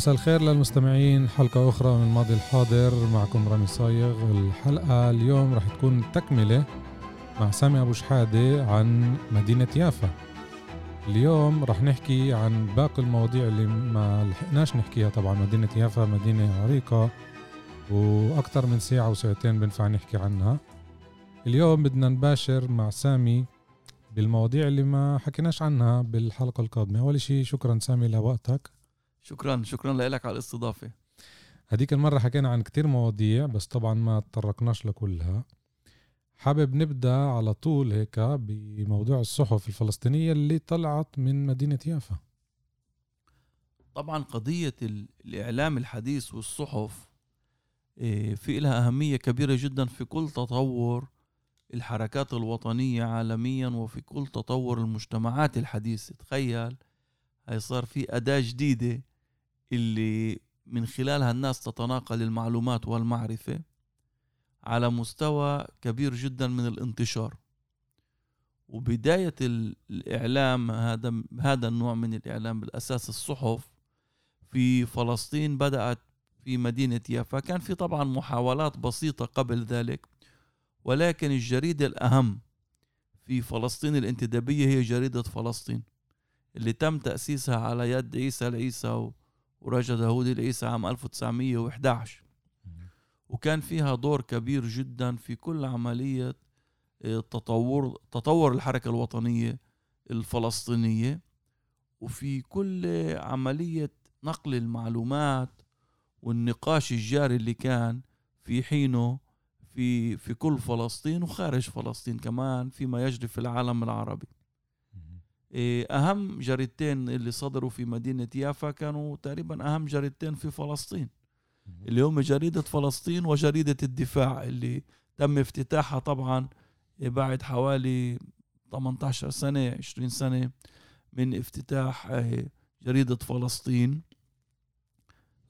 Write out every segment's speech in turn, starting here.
مساء الخير للمستمعين. حلقة أخرى من الماضي الحاضر معكم رامي صايغ. الحلقة اليوم رح تكون تكملة مع سامي أبو شحادة عن مدينة يافا. اليوم رح نحكي عن باقي المواضيع اللي ما لحقناش نحكيها. طبعا مدينة يافا مدينة عريقة وأكثر من ساعة وساعتين بنفع نحكي عنها. اليوم بدنا نباشر مع سامي بالمواضيع اللي ما حكيناش عنها بالحلقة القادمة. أول شيء شكرا سامي لوقتك. شكرا شكرا لك على الاستضافة. هذيك المرة حكينا عن كتير مواضيع بس طبعا ما تطرقناش لكلها. حابب نبدأ على طول هيك بموضوع الصحف الفلسطينية اللي طلعت من مدينة يافا. طبعا قضية الإعلام الحديث والصحف إيه، في لها أهمية كبيرة جدا في كل تطور الحركات الوطنية عالميا وفي كل تطور المجتمعات الحديثة. تخيل هي صار في أداة جديدة اللي من خلالها الناس تتناقل المعلومات والمعرفة على مستوى كبير جدا من الانتشار. وبداية الإعلام هذا هذا النوع من الإعلام بالأساس الصحف في فلسطين بدأت في مدينة يافا. كان في طبعا محاولات بسيطة قبل ذلك ولكن الجريدة الأهم في فلسطين الانتدابية هي جريدة فلسطين اللي تم تأسيسها على يد عيسى العيسى ورجا داود العيسى عام 1911 وكان فيها دور كبير جدا في كل عملية آه، تطور تطور الحركة الوطنية الفلسطينية. وفي كل عملية نقل المعلومات والنقاش الجاري اللي كان في حينه في في كل فلسطين وخارج فلسطين كمان فيما يجري في العالم العربي. إيه، أهم جريدتين اللي صدروا في مدينة يافا كانوا تقريبا أهم جريدتين في فلسطين. اللي هم جريدة فلسطين وجريدة الدفاع اللي تم افتتاحها طبعا بعد حوالي 18 سنة 20 سنة من افتتاح آه، جريدة فلسطين.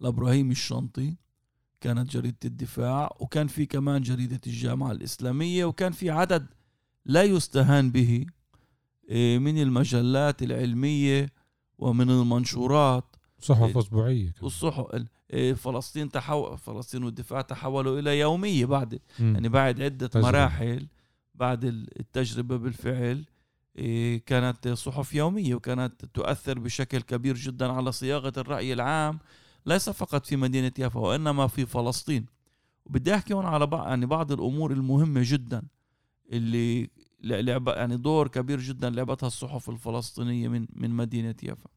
لإبراهيم الشنطي كانت جريدة الدفاع وكان في كمان جريدة الجامعة الإسلامية وكان في عدد لا يستهان به إيه، من المجلات العلمية ومن المنشورات صحف إيه، أسبوعية والصحف إيه، فلسطين تحول فلسطين والدفاع تحولوا إلى يومية بعد م. يعني بعد عدة تجربة. مراحل بعد التجربة بالفعل كانت صحف يومية وكانت تؤثر بشكل كبير جدا على صياغة الرأي العام ليس فقط في مدينة يافا وإنما في فلسطين وبدي أحكي هون على بعض يعني بعض الأمور المهمة جدا اللي لعبة يعني دور كبير جدا لعبتها الصحف الفلسطينية من من مدينة يافا.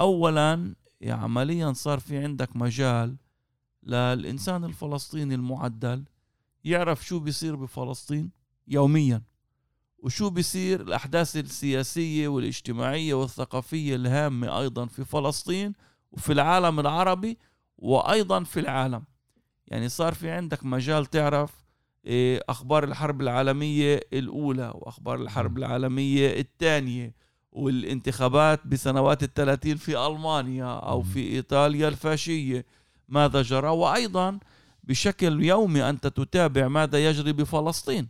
أولا عمليا صار في عندك مجال للإنسان الفلسطيني المعدل يعرف شو بيصير بفلسطين يوميا وشو بيصير الأحداث السياسية والاجتماعية والثقافية الهامة أيضا في فلسطين وفي العالم العربي وأيضا في العالم. يعني صار في عندك مجال تعرف أخبار الحرب العالمية الأولى وأخبار الحرب العالمية الثانية والانتخابات بسنوات الثلاثين في ألمانيا أو في إيطاليا الفاشية ماذا جرى؟ وأيضا بشكل يومي أنت تتابع ماذا يجري بفلسطين.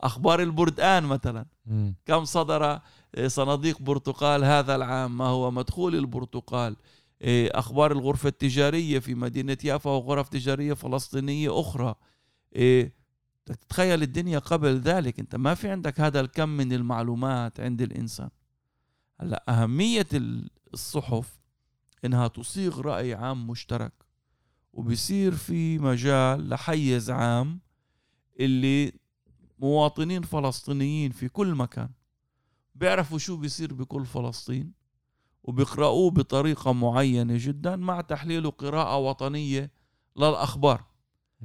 أخبار البردآن مثلا. كم صدر إيه، صناديق برتقال هذا العام؟ ما هو مدخول البرتقال؟ إيه، أخبار الغرفة التجارية في مدينة يافا وغرف تجارية فلسطينية أخرى. تتخيل الدنيا قبل ذلك. انت ما في عندك هذا الكم من المعلومات عند الإنسان. هلا أهمية الصحف إنها تصيغ رأي عام مشترك وبصير في مجال لحيز عام اللي مواطنين فلسطينيين في كل مكان بيعرفوا شو بيصير بكل فلسطين وبيقرأوه بطريقة معينة جدا مع تحليل وقراءة وطنية للأخبار.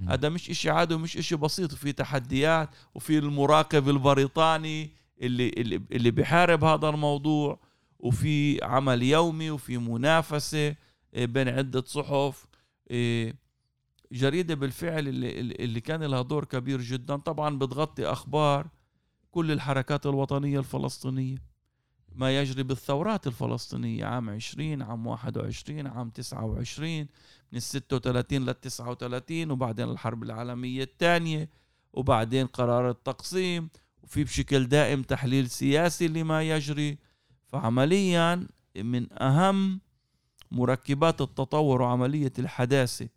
هذا مش إشي عادي ومش إشي بسيط في تحديات وفي المراقب البريطاني اللي اللي اللي بيحارب هذا الموضوع وفي عمل يومي وفي منافسة آه، بين عدة صحف آه، جريدة بالفعل اللي, اللي كان لها دور كبير جدا. طبعا بتغطي أخبار كل الحركات الوطنية الفلسطينية. ما يجري بالثورات الفلسطينية. عام 20 عام 21 عام 29 من ال 36 لل 39 وبعدين الحرب العالمية الثانية وبعدين قرار التقسيم وفي بشكل دائم تحليل سياسي لما يجري. فعمليا من أهم مركبات التطور وعملية الحداثة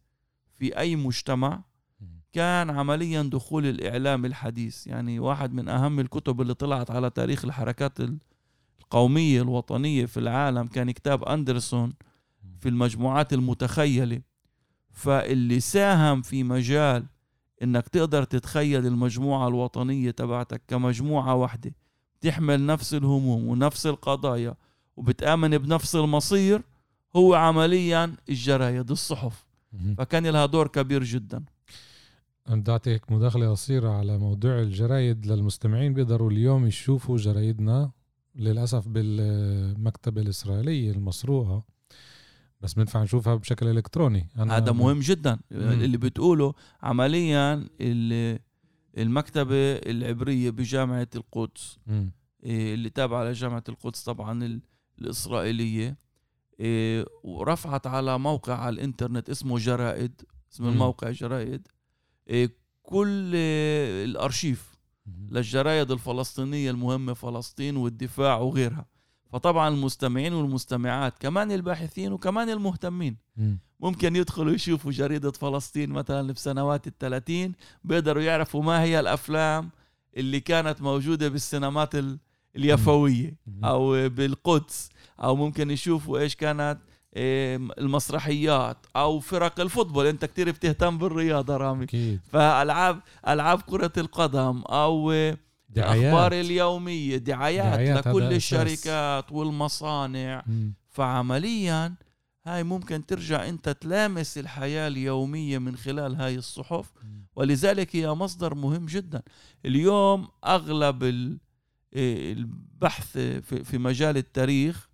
في أي مجتمع كان عمليا دخول الإعلام الحديث. يعني واحد من أهم الكتب اللي طلعت على تاريخ الحركات القومية الوطنية في العالم كان كتاب أندرسون في المجموعات المتخيلة. فاللي ساهم في مجال إنك تقدر تتخيل المجموعة الوطنية تبعتك كمجموعة واحدة تحمل نفس الهموم ونفس القضايا وبتآمن بنفس المصير هو عمليا الجرايد الصحف. فكان لها دور كبير جدا. بدي اعطيك مداخلة قصيرة على موضوع الجرايد للمستمعين بيقدروا اليوم يشوفوا جرايدنا. للأسف بالمكتبة الإسرائيلية المسروقة بس بنفع نشوفها بشكل إلكتروني. أنا هذا مهم جدا. مم. اللي بتقوله عمليا المكتبة العبرية بجامعة القدس مم. إيه، اللي تابعة لجامعة القدس طبعا الإسرائيلية. إيه، ورفعت على موقع على الإنترنت اسمه جرائد اسم الموقع جرائد. إيه، كل الأرشيف للجرايد الفلسطينية المهمة فلسطين والدفاع وغيرها. فطبعا المستمعين والمستمعات كمان الباحثين وكمان المهتمين ممكن يدخلوا يشوفوا جريدة فلسطين مثلا في سنوات الثلاثين بيقدروا يعرفوا ما هي الأفلام اللي كانت موجودة بالسينمات اليفوية أو بالقدس أو ممكن يشوفوا إيش كانت المسرحيات أو فرق الفوتبول. أنت كتير بتهتم بالرياضة رامي. أكيد. فألعاب ألعاب كرة القدم أو دعايات. الأخبار اليومية دعايات, دعايات لكل الشركات والمصانع. م. فعمليا هاي ممكن ترجع أنت تلامس الحياة اليومية من خلال هاي الصحف. ولذلك هي مصدر مهم جدا. اليوم أغلب إيه، البحث في مجال التاريخ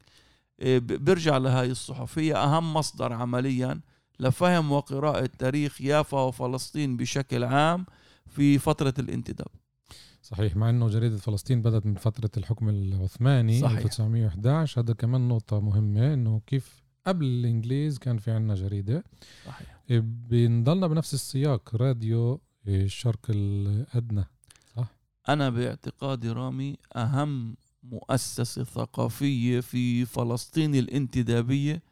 إيه، بيرجع لهاي الصحف هي أهم مصدر عمليا لفهم وقراءة تاريخ يافا وفلسطين بشكل عام في فترة الانتداب صحيح مع إنه جريدة فلسطين بدأت من فترة الحكم العثماني صحيح. 1911 هذا كمان نقطة مهمة إنه كيف قبل الإنجليز كان في عنا جريدة صحيح إيه، بنضلنا بنفس السياق راديو الشرق الأدنى صح؟ أنا باعتقادي رامي أهم مؤسسة ثقافية في فلسطين الانتدابية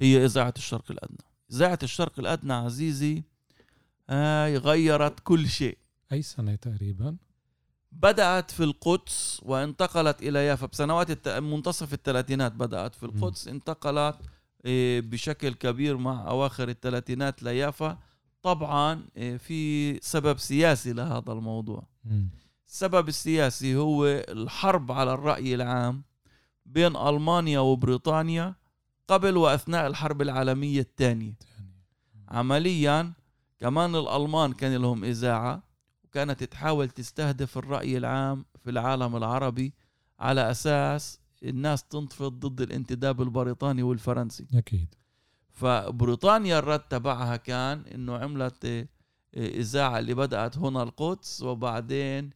هي إذاعة الشرق الأدنى إذاعة الشرق الأدنى عزيزي هاي غيرت كل شيء أي سنة تقريبا؟ بدأت في القدس وانتقلت إلى يافا بسنوات الت... منتصف الثلاثينات بدأت في القدس م. انتقلت إيه، بشكل كبير مع أواخر الثلاثينات ليافا طبعا إيه، في سبب سياسي لهذا الموضوع م. السبب السياسي هو الحرب على الرأي العام بين ألمانيا وبريطانيا قبل وأثناء الحرب العالمية الثانية. عمليا كمان الألمان كان لهم إذاعة وكانت تحاول تستهدف الرأي العام في العالم العربي على أساس الناس تنتفض ضد الانتداب البريطاني والفرنسي. أكيد. فبريطانيا الرد تبعها كان إنه عملت إذاعة اللي بدأت هنا القدس وبعدين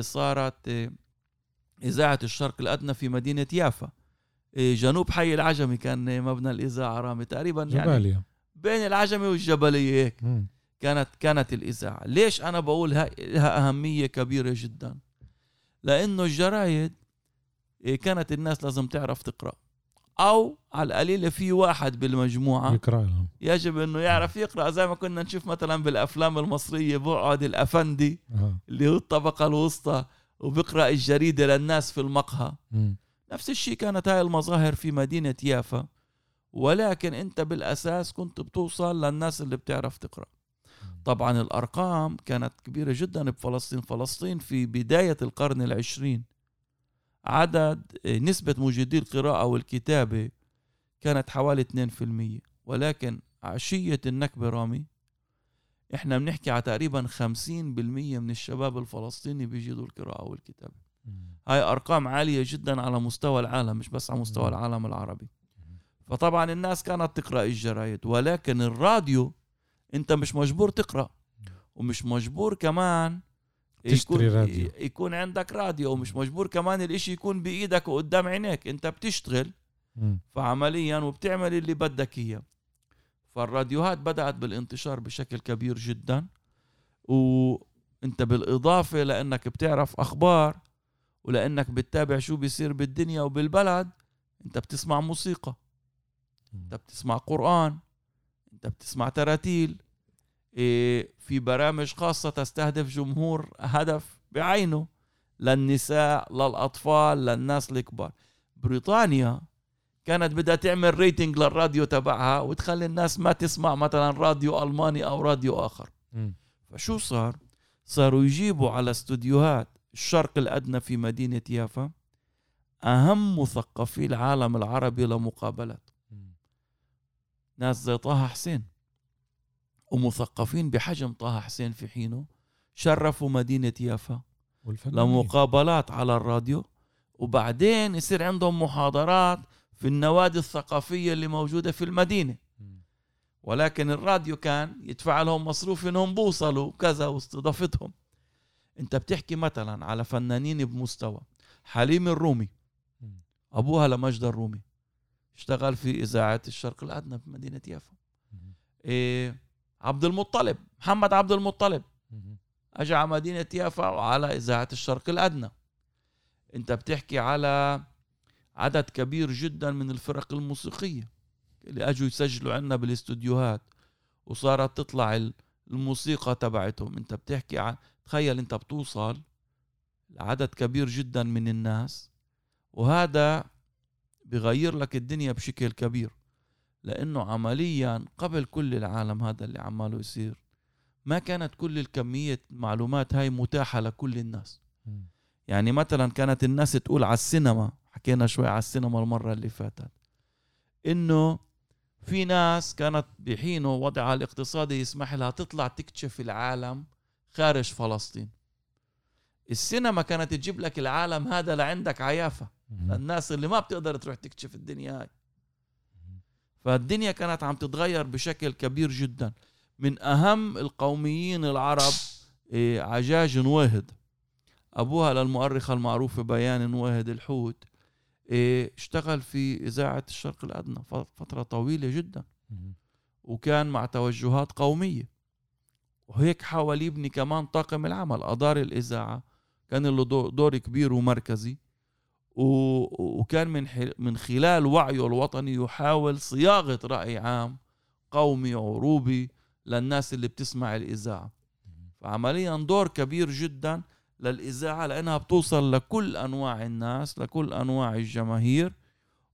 صارت إيه، إذاعة الشرق الأدنى في مدينة يافا. إيه، جنوب حي العجمي كان مبنى الإذاعة رامي. تقريبا يعني جباليا بين العجمي والجبلية هيك. كانت كانت الإذاعة. ليش أنا بقول لها أهمية كبيرة جدا؟ لأنه الجرايد كانت الناس لازم تعرف تقرأ. أو على القليله في واحد بالمجموعة. يقرا لهم. يجب إنه يعرف يقرأ زي ما كنا نشوف مثلا بالأفلام المصرية بقعد الأفندي أه. اللي هو الطبقة الوسطى وبقرا الجريدة للناس في المقهى. م. نفس الشيء كانت هاي المظاهر في مدينة يافا. ولكن أنت بالأساس كنت بتوصل للناس اللي بتعرف تقرأ. طبعا الأرقام كانت كبيرة جدا بفلسطين. فلسطين في بداية القرن العشرين. عدد نسبة مجيدي القراءة والكتابة كانت حوالي 2% ولكن عشية النكبة رامي إحنا بنحكي على تقريبا 50% من الشباب الفلسطيني بيجيدوا القراءة والكتابة. هاي أرقام عالية جدا على مستوى العالم مش بس على مستوى. العالم العربي. فطبعا الناس كانت تقرأ الجرايد ولكن الراديو أنت مش مجبور تقرأ. ومش مجبور كمان تشتري يكون راديو. يكون عندك راديو ومش مجبور كمان الإشي يكون بإيدك وقدام عينيك. أنت بتشتغل. فعمليا وبتعمل اللي بدك إياه. فالراديوهات بدأت بالانتشار بشكل كبير جدا. وأنت بالإضافة لأنك بتعرف أخبار ولأنك بتتابع شو بيصير بالدنيا وبالبلد أنت بتسمع موسيقى. أنت بتسمع قرآن أنت بتسمع تراتيل. في برامج خاصة تستهدف جمهور هدف بعينه للنساء للأطفال للناس الكبار. بريطانيا كانت بدها تعمل rating للراديو تبعها وتخلي الناس ما تسمع مثلا راديو ألماني أو راديو آخر. فشو صار؟ صاروا يجيبوا على استوديوهات الشرق الأدنى في مدينة يافا أهم مثقفي العالم العربي لمقابلات. ناس زي طه حسين. ومثقفين بحجم طه حسين في حينه شرفوا مدينة يافا. والفنانين. لمقابلات على الراديو. وبعدين يصير عندهم محاضرات في النوادي الثقافية اللي موجودة في المدينة. ولكن الراديو كان يدفع لهم مصروف إنهم بوصلوا وكذا واستضافتهم. أنت بتحكي مثلا على فنانين بمستوى. حليم الرومي. أبوها لمجد الرومي. اشتغل في اذاعه الشرق الأدنى في مدينة يافا. إيه عبد المطلب محمد عبد المطلب. اجى على مدينة يافا وعلى إذاعة الشرق الأدنى. أنت بتحكي على عدد كبير جدا من الفرق الموسيقية اللي أجوا يسجلوا عنا بالاستوديوهات وصارت تطلع ال- الموسيقى تبعتهم. أنت بتحكي عن تخيل أنت بتوصل لعدد كبير جدا من الناس وهذا بغير لك الدنيا بشكل كبير. لأنه عمليا قبل كل العالم هذا اللي عماله يصير. ما كانت كل الكمية المعلومات هاي متاحة لكل الناس. مم. يعني مثلا كانت الناس تقول على السينما حكينا شوي على السينما المرة اللي فاتت إنه في ناس كانت بحينه وضعها الاقتصادي يسمح لها تطلع تكتشف العالم خارج فلسطين. السينما كانت تجيب لك العالم هذا لعندك عيافة. للناس اللي ما بتقدر تروح تكتشف الدنيا هاي. فالدنيا كانت عم تتغير بشكل كبير جدا. من أهم القوميين العرب إيه، عجاج نواهد أبوها للمؤرخة المعروفة بيان نواهد الحوت إيه، اشتغل في إذاعة الشرق الأدنى فترة طويلة جدا. وكان مع توجهات قومية. وهيك حاول يبني كمان طاقم العمل. أدار الإذاعة. كان له دو- دور كبير ومركزي. وكان من من خلال وعيه الوطني يحاول صياغة رأي عام قومي عروبي للناس اللي بتسمع الإذاعة. فعمليا دور كبير جدا للإذاعة لأنها بتوصل لكل أنواع الناس لكل أنواع الجماهير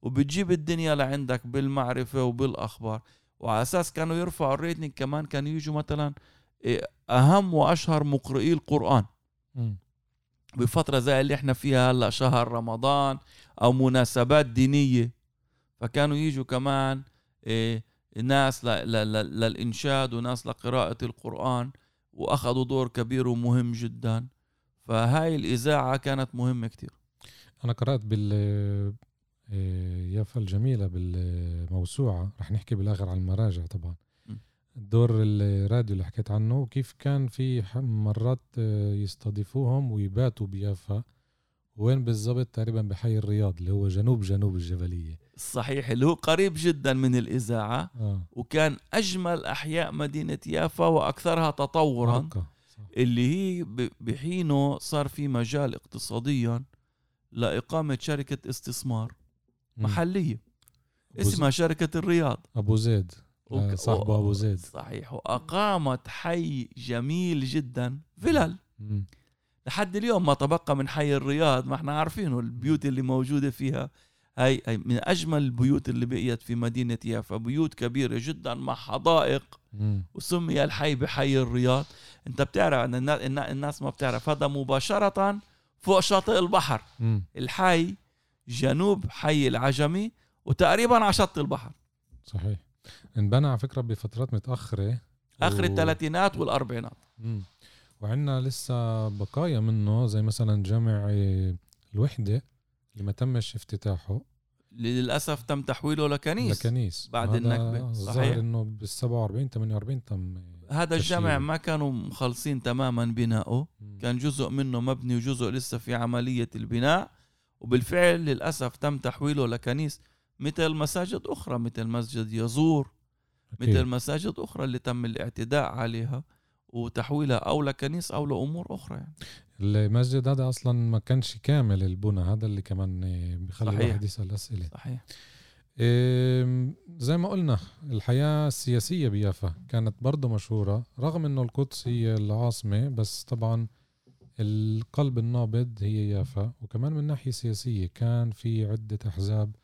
وبتجيب الدنيا لعندك بالمعرفة وبالأخبار. وعلى أساس كانوا يرفعوا الريتنج كمان كانوا يجوا مثلا إيه، أهم وأشهر مقرئي القرآن. مم. بفترة زي اللي إحنا فيها هلأ شهر رمضان أو مناسبات دينية. فكانوا يجوا كمان إيه ناس للإنشاد وناس لقراءة القرآن وأخذوا دور كبير ومهم جدا. فهاي الإذاعة كانت مهمة كتير. أنا قرأت بال آه، يافا الجميلة بالموسوعة. رح نحكي بالآخر عن المراجع طبعا. م. دور الراديو اللي حكيت عنه وكيف كان في مرات آه، يستضيفوهم ويباتوا بيافا. وين بالضبط؟ تقريبا بحي الرياض اللي هو جنوب جنوب الجبلية. صحيح اللي هو قريب جدا من الإذاعة. آه. وكان أجمل أحياء مدينة يافا وأكثرها تطورا. اللي هي بحينه صار في مجال اقتصاديا لإقامة شركة استثمار م. محلية أبو ز- اسمها شركة الرياض. أبو زيد. وك- صاحبه و- أبو زيد. صحيح. وأقامت حي جميل جدا. فلل. لحد اليوم ما تبقى من حي الرياض. ما إحنا عارفينه البيوت اللي موجودة فيها. هاي من أجمل البيوت اللي بقيت في مدينة يافا. بيوت كبيرة جدا مع حدائق. وسمي الحي بحي الرياض. أنت بتعرف أن النا- النا- الناس ما بتعرف. هذا مباشرة فوق شاطئ البحر. الحي جنوب حي العجمي وتقريبا على شط البحر. صحيح. انبنى على فكرة بفترات متأخرة. آخر و- الثلاثينات والأربعينات. مم. وعندنا لسه بقايا منه زي مثلا جامع آه، الوحدة اللي ما تمش افتتاحه. للأسف تم تحويله لكنيس. لكنيس. بعد ظهر صحيح. إنه بال 47 48 تم هذا الجامع. ما كانوا مخلصين تماما بناؤه كان جزء منه مبني وجزء لسه في عملية البناء. وبالفعل للأسف تم تحويله لكنيس. مثل مساجد أخرى مثل مسجد يزور أكيد. مثل مساجد أخرى اللي تم الاعتداء عليها وتحويلها أو لكنيس أو لأمور أخرى يعني. المسجد هذا أصلا ما كانش كامل البنى هذا اللي كمان بخلي صحيح. الواحد يسأل أسئلة صحيح زي ما قلنا الحياة السياسية بيافا كانت برضه مشهورة رغم إنه القدس هي العاصمة بس طبعا القلب النابض هي يافا وكمان من ناحية سياسية كان في عدة أحزاب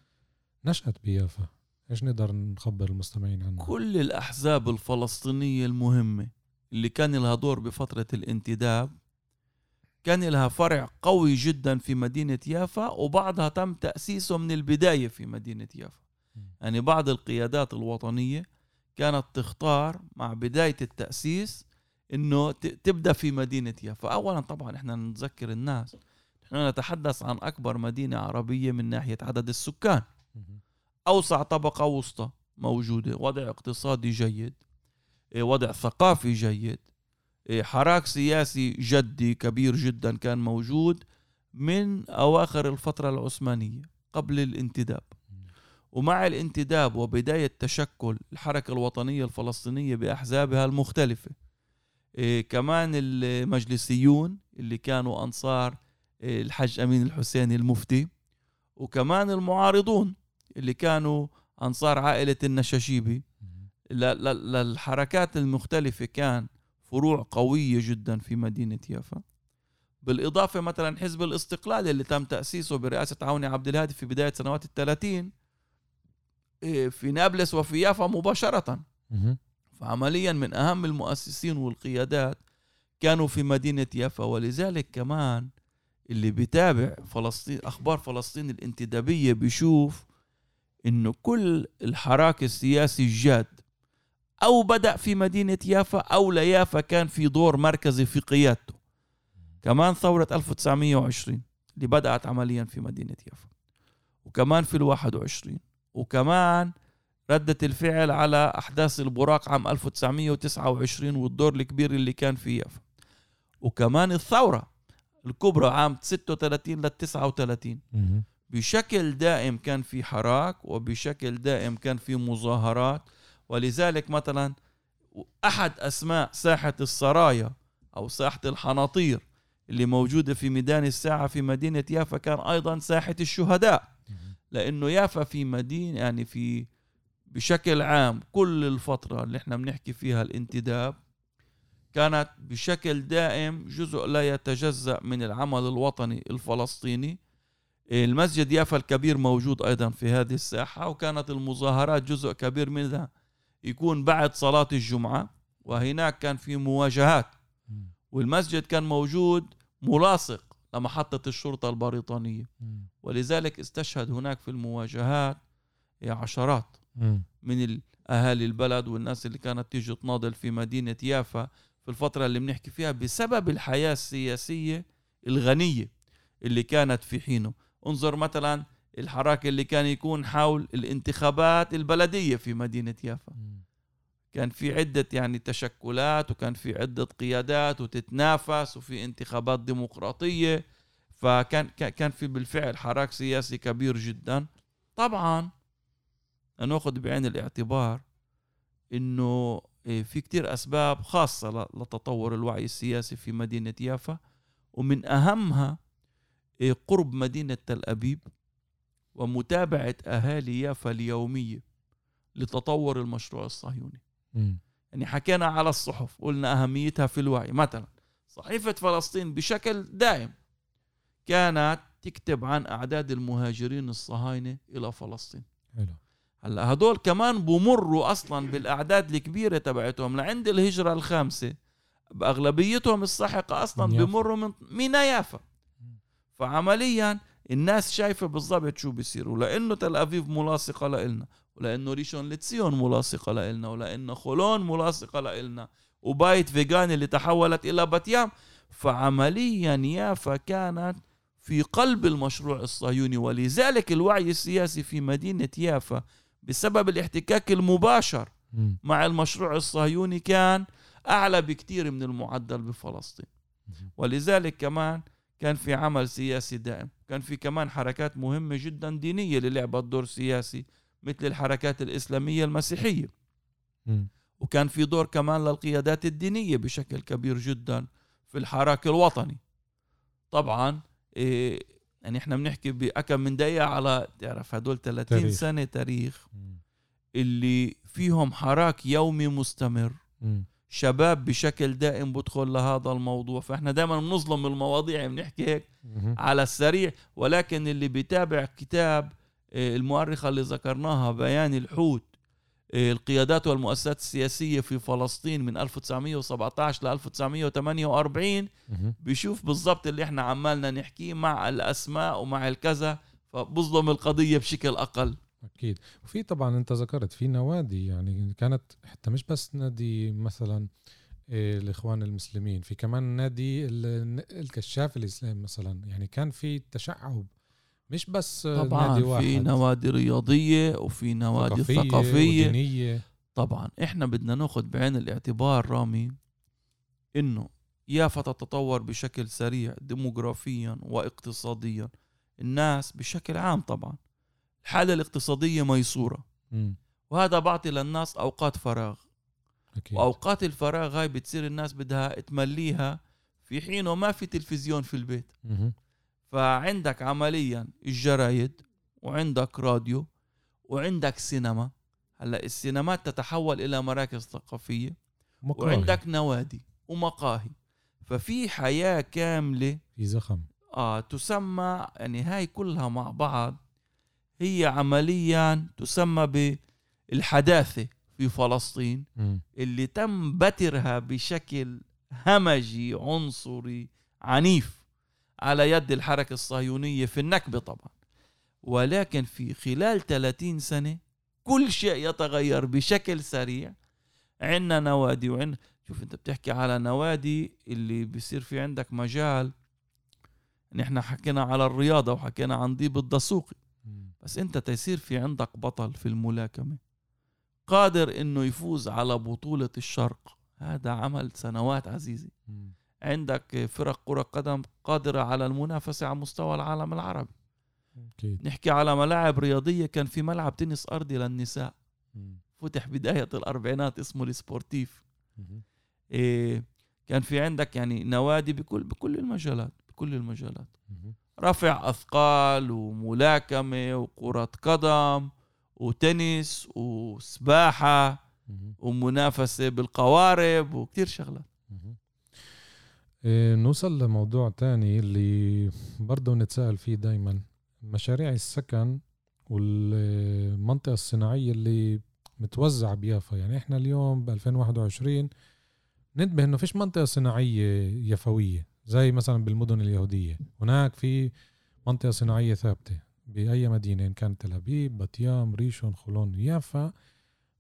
نشأت بيافا. إيش نقدر نخبر المستمعين عنها؟ كل الأحزاب الفلسطينية المهمة اللي كان لها دور بفترة الانتداب كان لها فرع قوي جدا في مدينة يافا وبعضها تم تأسيسه من البداية في مدينة يافا. يعني بعض القيادات الوطنية كانت تختار مع بداية التأسيس إنه تبدأ في مدينة يافا، اولا طبعا إحنا نذكر الناس. نحن نتحدث عن أكبر مدينة عربية من ناحية عدد السكان،. أوسع طبقة وسطى موجودة، وضع اقتصادي جيد، إيه، وضع ثقافي جيد، إيه، حراك سياسي جدي كبير جدا كان موجود من أواخر الفترة العثمانية قبل الانتداب. ومع الانتداب وبداية تشكل الحركة الوطنية الفلسطينية بأحزابها المختلفة إيه كمان المجلسيون اللي كانوا أنصار إيه الحج أمين الحسيني المفتي وكمان المعارضون اللي كانوا أنصار عائلة النشاشيبي. للحركات المختلفة كان فروع قوية جدا في مدينة يافا. بالإضافة مثلا حزب الاستقلال اللي تم تأسيسه برئاسة عوني عبد الهادي في بداية سنوات الثلاثين إيه، في نابلس وفي يافا مباشرة. مهم. فعمليا من أهم المؤسسين والقيادات كانوا في مدينة يافا. ولذلك كمان اللي بيتابع فلسطين أخبار فلسطين الانتدابية بيشوف إنه كل الحراك السياسي الجاد أو بدأ في مدينة يافا أو ليافا كان في دور مركزي في قيادته. كمان ثورة 1920 اللي بدأت عمليا في مدينة يافا. وكمان في الواحد وعشرين. وكمان ردة الفعل على أحداث البراق عام 1929 والدور الكبير اللي كان في يافا. وكمان الثورة الكبرى عام 36 لل 39 مهم. بشكل دائم كان في حراك وبشكل دائم كان في مظاهرات ولذلك مثلا أحد أسماء ساحة السرايا أو ساحة الحناطير اللي موجودة في ميدان الساعة في مدينة يافا كان أيضا ساحة الشهداء. لأنه يافا في مدينة يعني في بشكل عام كل الفترة اللي إحنا بنحكي فيها الانتداب كانت بشكل دائم جزء لا يتجزأ من العمل الوطني الفلسطيني المسجد يافا الكبير موجود أيضا في هذه الساحة وكانت المظاهرات جزء كبير منها يكون بعد صلاة الجمعة وهناك كان في مواجهات. والمسجد كان موجود ملاصق لمحطة الشرطة البريطانية. ولذلك استشهد هناك في المواجهات عشرات. من أهالي البلد والناس اللي كانت تيجي تناضل في مدينة يافا في الفترة اللي بنحكي فيها بسبب الحياة السياسية الغنية اللي كانت في حينه انظر مثلا الحراك اللي كان يكون حول الانتخابات البلدية في مدينة يافا. كان في عدة يعني تشكلات وكان في عدة قيادات وتتنافس وفي انتخابات ديمقراطية. فكان كان- في بالفعل حراك سياسي كبير جدا. طبعا ناخذ بعين الاعتبار إنه إيه، في كتير أسباب خاصة ل- لتطور الوعي السياسي في مدينة يافا. ومن أهمها قرب مدينة تل أبيب ومتابعة أهالي يافا اليومية لتطور المشروع الصهيوني. مهم. يعني حكينا على الصحف قلنا أهميتها في الوعي. مثلا صحيفة فلسطين بشكل دائم كانت تكتب عن أعداد المهاجرين الصهاينة إلى فلسطين. حلو. هلأ هدول كمان بمروا أصلا بالأعداد الكبيرة تبعتهم. لعند بأغلبيتهم الساحقة أصلا من يافا. بمروا من مينا يافا. فعمليا الناس شايفة بالضبط شو بيصير ولأنه تل أبيب ملاصقة لإلنا ولأنه ريشون لتسيون ملاصقة لإلنا ولأنه خولون ملاصقة لإلنا وبايت فيغاني اللي تحولت إلى بتيام فعمليا يافا كانت في قلب المشروع الصهيوني ولذلك الوعي السياسي في مدينة يافا بسبب الاحتكاك المباشر. مع المشروع الصهيوني كان أعلى بكتير من المعدل بفلسطين. ولذلك كمان كان في عمل سياسي دائم كان في كمان حركات مهمة جدا دينية اللي لعبت دور سياسي مثل الحركات الإسلامية المسيحية مم. وكان في دور كمان للقيادات الدينية بشكل كبير جدا في الحراك الوطني طبعا إيه يعني إحنا بنحكي بأكم من دقيقة على تعرف هدول 30 تاريخ. سنة تاريخ. اللي فيهم حراك يومي مستمر مم. شباب بشكل دائم بدخل لهذا الموضوع فإحنا دائما بنظلم المواضيع بنحكي هيك. على السريع ولكن اللي بيتابع كتاب آه، المؤرخة اللي ذكرناها بيان الحوت آه، القيادات والمؤسسات السياسية في فلسطين من 1917 ل 1948 مم. بيشوف بالضبط اللي إحنا عمالنا نحكيه مع الأسماء ومع الكذا فبظلم القضية بشكل أقل أكيد. وفي طبعا أنت ذكرت في نوادي يعني كانت حتى مش بس نادي مثلا إيه، الإخوان المسلمين في كمان نادي ال- الكشاف الاسلام مثلا. يعني كان في تشعب مش بس آه، طبعا نادي واحد. في نوادي رياضية وفي نوادي ثقافية, ثقافية. ودينية. طبعا إحنا بدنا ناخذ بعين الاعتبار رامي إنه يافا تتطور بشكل سريع ديموغرافيا واقتصاديا الناس بشكل عام طبعا الحالة الاقتصادية ميسورة. وهذا بعطي للناس أوقات فراغ. أكيد. وأوقات الفراغ هاي بتصير الناس بدها تمليها في حين ما في تلفزيون في البيت. فعندك عمليا الجرايد وعندك راديو وعندك سينما. هلأ السينمات تتحول إلى مراكز ثقافية. مقاهي. وعندك نوادي ومقاهي. ففي حياة كاملة في زخم. آه تسمى يعني هاي كلها مع بعض هي عمليا تسمى بالحداثة في فلسطين. اللي تم بترها بشكل همجي عنصري عنيف على يد الحركة الصهيونية في النكبة طبعا ولكن في خلال 30 سنة كل شيء يتغير بشكل سريع عندنا نوادي وعندنا شوف أنت بتحكي على نوادي اللي بيصير في عندك مجال نحن حكينا على الرياضة وحكينا عن ضيب الدسوقي. بس انت تيصير في عندك بطل في الملاكمة. قادر انه يفوز على بطولة الشرق. هذا عمل سنوات عزيزي. عندك فرق كرة قدم قادرة على المنافسة على مستوى العالم العربي. أكيد. نحكي على ملاعب رياضية كان في ملعب تنس أرضي للنساء. مم. فتح بداية الأربعينات اسمه السبورتيف. إيه كان في عندك يعني نوادي بكل بكل المجالات بكل المجالات. مهم. رفع أثقال وملاكمة وكرة قدم وتنس وسباحة مهم. ومنافسة بالقوارب وكتير شغلات. إيه، نوصل لموضوع تاني اللي برضه نتساءل فيه دايما مشاريع السكن والمنطقة الصناعية اللي متوزعة بيافا يعني إحنا اليوم ب 2021 ننتبه إنه فيش منطقة صناعية يافوية زي مثلا بالمدن اليهودية. هناك في منطقة صناعية ثابتة بأي مدينة إن كانت تل أبيب بطيام ريشون خولون يافا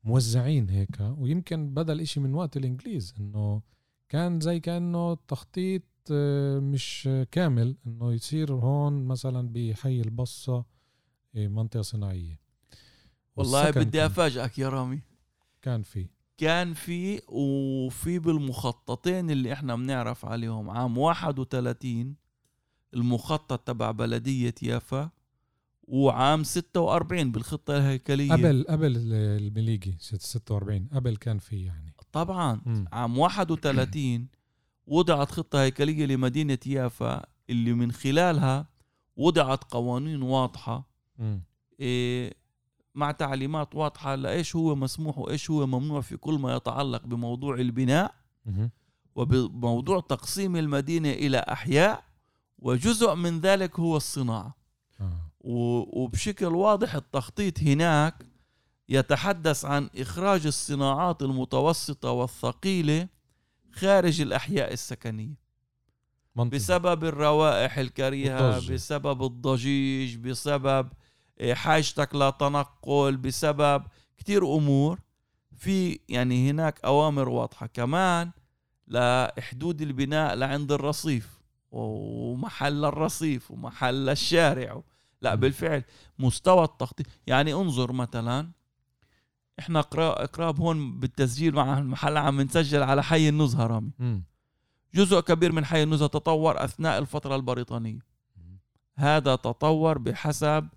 موزعين هيك. ويمكن بدل إشي من وقت الإنجليز إنه كان زي كأنه تخطيط آه، مش كامل إنه يصير هون مثلا بحي البصة آه، منطقة صناعية. والله بدي أفاجئك يا رامي. كان في. كان في وفي بالمخططين اللي إحنا بنعرف عليهم. عام 31 المخطط تبع بلدية يافا وعام 46 بالخطة الهيكلية. قبل قبل المليجي 46 قبل كان في يعني. طبعا. مم. عام 31 وضعت خطة هيكلية لمدينة يافا اللي من خلالها وضعت قوانين واضحة. مم. إيه، مع تعليمات واضحة لإيش هو مسموح وإيش هو ممنوع في كل ما يتعلق بموضوع البناء. وبموضوع تقسيم المدينة إلى أحياء وجزء من ذلك هو الصناعة آه. وبشكل واضح التخطيط هناك يتحدث عن إخراج الصناعات المتوسطة والثقيلة خارج الأحياء السكنية منطقة. بسبب الروائح والضجة. بسبب الضجيج بسبب حاجتك لتنقل بسبب كتير أمور. في يعني هناك أوامر واضحة كمان لحدود البناء لعند الرصيف ومحل الرصيف ومحل الشارع. لا بالفعل مستوى التخطيط. يعني انظر مثلا إحنا قراب هون بالتسجيل مع المحل عم نسجل على حي النزهة رامي. جزء كبير من حي النزهة تطور أثناء الفترة البريطانية. هذا تطور بحسب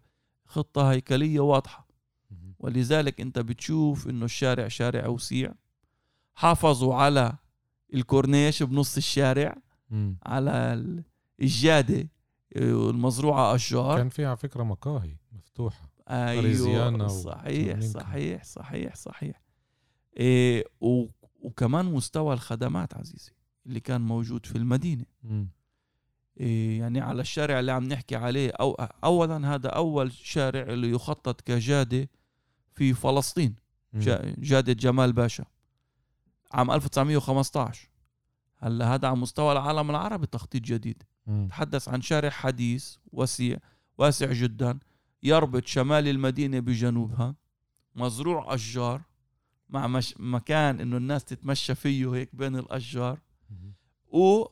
خطة هيكلية واضحة. ولذلك انت بتشوف انه الشارع شارع وسيع. حافظوا على الكورنيش بنص الشارع على الجادة المزروعه أشجار. كان فيها على فكرة مقاهي مفتوحة. أيوه صحيح صحيح صحيح صحيح. إيه وكمان مستوى الخدمات عزيزي اللي كان موجود في المدينة. إيه يعني على الشارع اللي عم نحكي عليه. أو اولا هذا أول شارع اللي يخطط كجادة في فلسطين. جادة جمال باشا. عام 1915 هلأ هذا على مستوى العالم العربي تخطيط جديد. تحدث عن شارع حديث وسيع واسع جدا يربط شمال المدينة بجنوبها مزروع أشجار مع مش مكان إنه الناس تتمشى فيه هيك بين الأشجار. و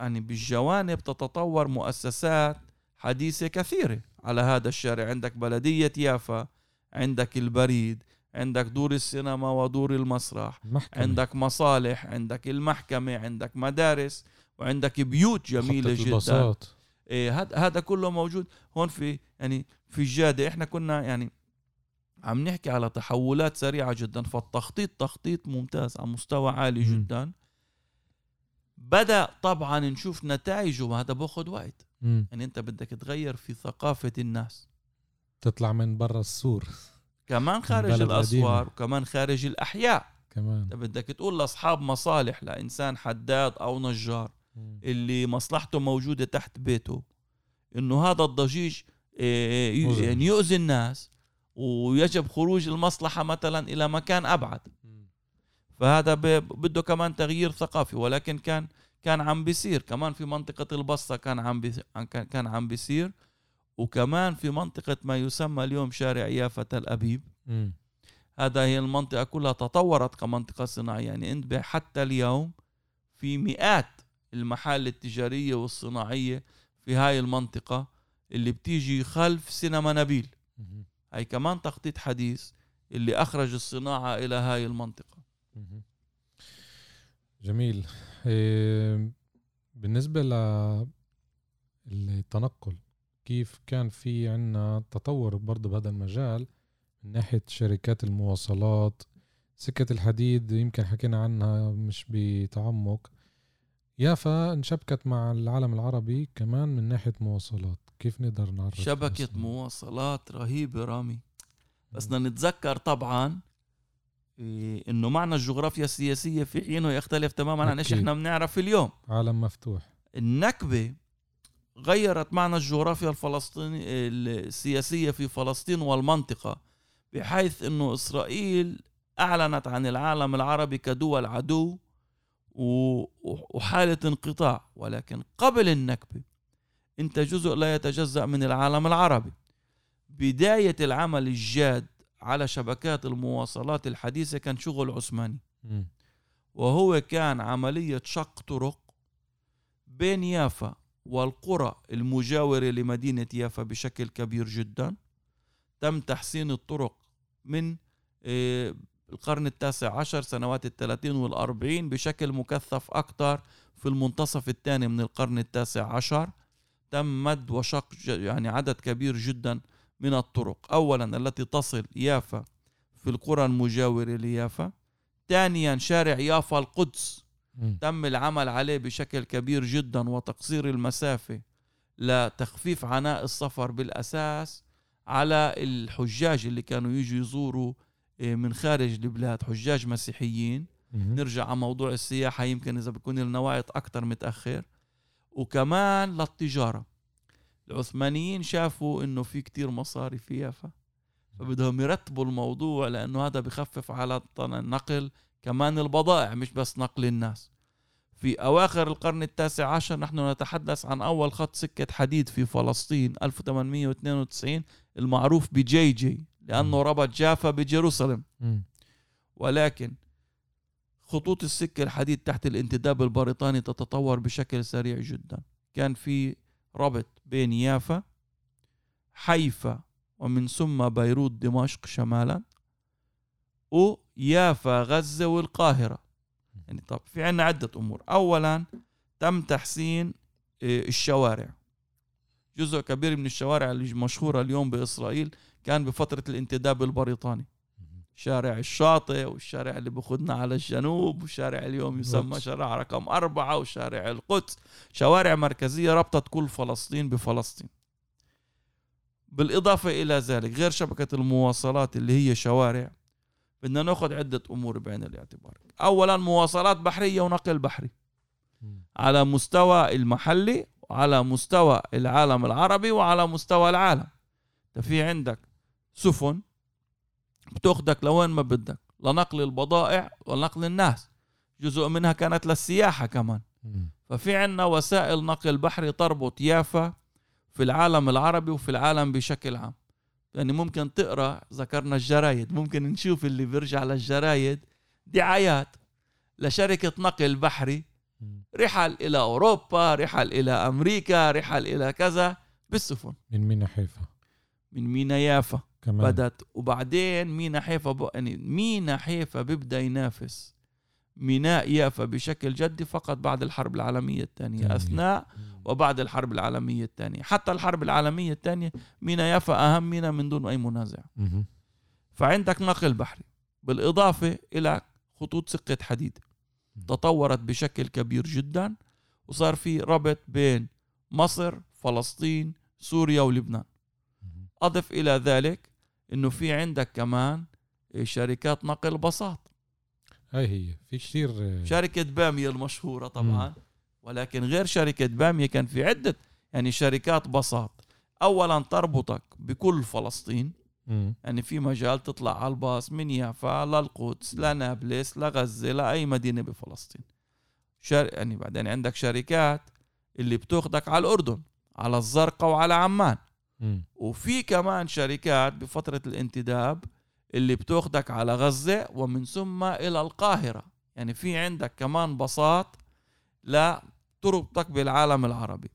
يعني بالجوانب تتطور مؤسسات حديثة كثيرة على هذا الشارع عندك بلدية يافا عندك البريد عندك دور السينما ودور المسرح محكمة. عندك مصالح عندك المحكمة عندك مدارس وعندك بيوت جميلة جدا البساط. إيه هذا كله موجود هون في يعني في الجادة إحنا كنا يعني عم نحكي على تحولات سريعة جدا فالتخطيط تخطيط ممتاز على مستوى عالي م. جدا بدأ طبعا نشوف نتائجه وهذا باخذ وقت م. يعني أنت بدك تغير في ثقافة الناس. تطلع من برا السور. كمان خارج الأسوار وكمان خارج الأحياء. كمان. أنت بدك تقول لأصحاب مصالح لإنسان حداد أو نجار م. اللي مصلحته موجودة تحت بيته إنه هذا الضجيج آه، يعني يؤذي الناس ويجب خروج المصلحة مثلا إلى مكان أبعد. فهذا بده كمان تغيير ثقافي ولكن كان كان عم بيصير. كمان في منطقة البصره كان عم كان عم بيصير. وكمان في منطقة ما يسمى اليوم شارع يافا تل أبيب. م. هذا هي المنطقة كلها تطورت كمنطقة صناعية. يعني انتبه حتى اليوم في مئات المحال التجارية والصناعية في هاي المنطقة اللي بتيجي خلف سينما نبيل. هاي كمان تخطيط حديث اللي أخرج الصناعة إلى هاي المنطقة. جميل. بالنسبة للتنقل كيف كان في عنا تطور برضه بهذا المجال من ناحية شركات المواصلات سكة الحديد يمكن حكينا عنها مش بتعمق. يافا انشبكت مع العالم العربي كمان من ناحية مواصلات كيف نقدر نعرف؟ شبكة مواصلات رهيبة رامي. بس بدنا نتذكر طبعا إنه معنى الجغرافيا السياسية في حينه يختلف تماما عن إيش إحنا بنعرف اليوم. عالم مفتوح. النكبة غيرت معنى الجغرافيا الفلسطيني السياسية في فلسطين والمنطقة بحيث أنه إسرائيل أعلنت عن العالم العربي كدول عدو وحالة انقطاع. ولكن قبل النكبة أنت جزء لا يتجزأ من العالم العربي. بداية العمل الجاد على شبكات المواصلات الحديثة كان شغل عثماني. وهو كان عملية شق طرق بين يافا والقرى المجاورة لمدينة يافا بشكل كبير جدا. تم تحسين الطرق من آه، القرن التاسع عشر سنوات الثلاثين والأربعين بشكل مكثف أكثر في المنتصف الثاني من القرن التاسع عشر. تم مد وشق يعني عدد كبير جدا من الطرق. أولا التي تصل يافا في القرى المجاورة ليافا. ثانيا شارع يافا القدس. تم العمل عليه بشكل كبير جدا وتقصير المسافة لتخفيف عناء السفر بالأساس على الحجاج اللي كانوا يجوا يزوروا آه، من خارج البلاد حجاج مسيحيين. نرجع على موضوع السياحة يمكن إذا بكون لنا وقت أكتر متأخر. وكمان للتجارة. العثمانيين شافوا إنه في كتير مصاري في يافا فبدهم يرتبوا الموضوع لأنه هذا بخفف على النقل كمان البضائع مش بس نقل الناس. في أواخر القرن التاسع عشر نحن نتحدث عن أول خط سكة حديد في فلسطين 1892 المعروف بجي جي لأنه ربط جافا بجيروسلم. ولكن خطوط السكة الحديد تحت الانتداب البريطاني تتطور بشكل سريع جدا. كان في ربط بين يافا حيفا ومن ثم بيروت دمشق شمالا ويافا غزة والقاهرة. يعني طب في عنا عدة أمور. أولا تم تحسين آه، الشوارع. جزء كبير من الشوارع المشهورة اليوم بإسرائيل كان بفترة الانتداب البريطاني. شارع الشاطئ والشارع اللي بخدنا على الجنوب والشارع اليوم يسمى شارع رقم أربعة وشارع القدس. شوارع مركزية ربطت كل فلسطين بفلسطين. بالإضافة إلى ذلك غير شبكة المواصلات اللي هي شوارع بدنا ناخذ عدة أمور بعين الاعتبار. أولا مواصلات بحرية ونقل بحري. على مستوى المحلي وعلى مستوى العالم العربي وعلى مستوى العالم. في عندك سفن بتاخدك لوين ما بدك لنقل البضائع ونقل الناس. جزء منها كانت للسياحة كمان. ففي عنا وسائل نقل بحري تربط يافا في العالم العربي وفي العالم بشكل عام. يعني ممكن تقرأ ذكرنا الجرايد ممكن نشوف اللي بيرجع للجرايد دعايات لشركة نقل بحري. رحل إلى أوروبا رحل إلى أمريكا رحل إلى كذا بالسفن. من مينا حيفا؟ من مينا يافا. كمان. بدت. وبعدين مينا حيفا ب... يعني مينا حيفا بيبدأ ينافس. ميناء يافا بشكل جدي فقط بعد الحرب العالمية الثانية. أثناء وبعد الحرب العالمية الثانية. حتى الحرب العالمية الثانية مينا يافا أهم مينا من دون أي منازع. فعندك نقل بحري. بالإضافة إلى خطوط سكة حديد. تطورت بشكل كبير جدا. وصار في ربط بين مصر فلسطين سوريا ولبنان. أضف إلى ذلك أنه في عندك كمان شركات نقل بساط. هاي هي في كثير آه، شركة بامية المشهورة طبعا ولكن غير شركة بامية كان في عدة يعني شركات بساط. أولا تربطك بكل فلسطين. مم. يعني في مجال تطلع على الباص من يافا للقدس لنابلس لغزة لأي مدينة بفلسطين. شر... يعني بعدين عندك شركات اللي بتاخدك على الأردن على الزرقاء وعلى عمان. وفي كمان شركات بفترة الانتداب اللي بتاخدك على غزة ومن ثم إلى القاهرة. يعني في عندك كمان بساط لا تربطك بالعالم العربي.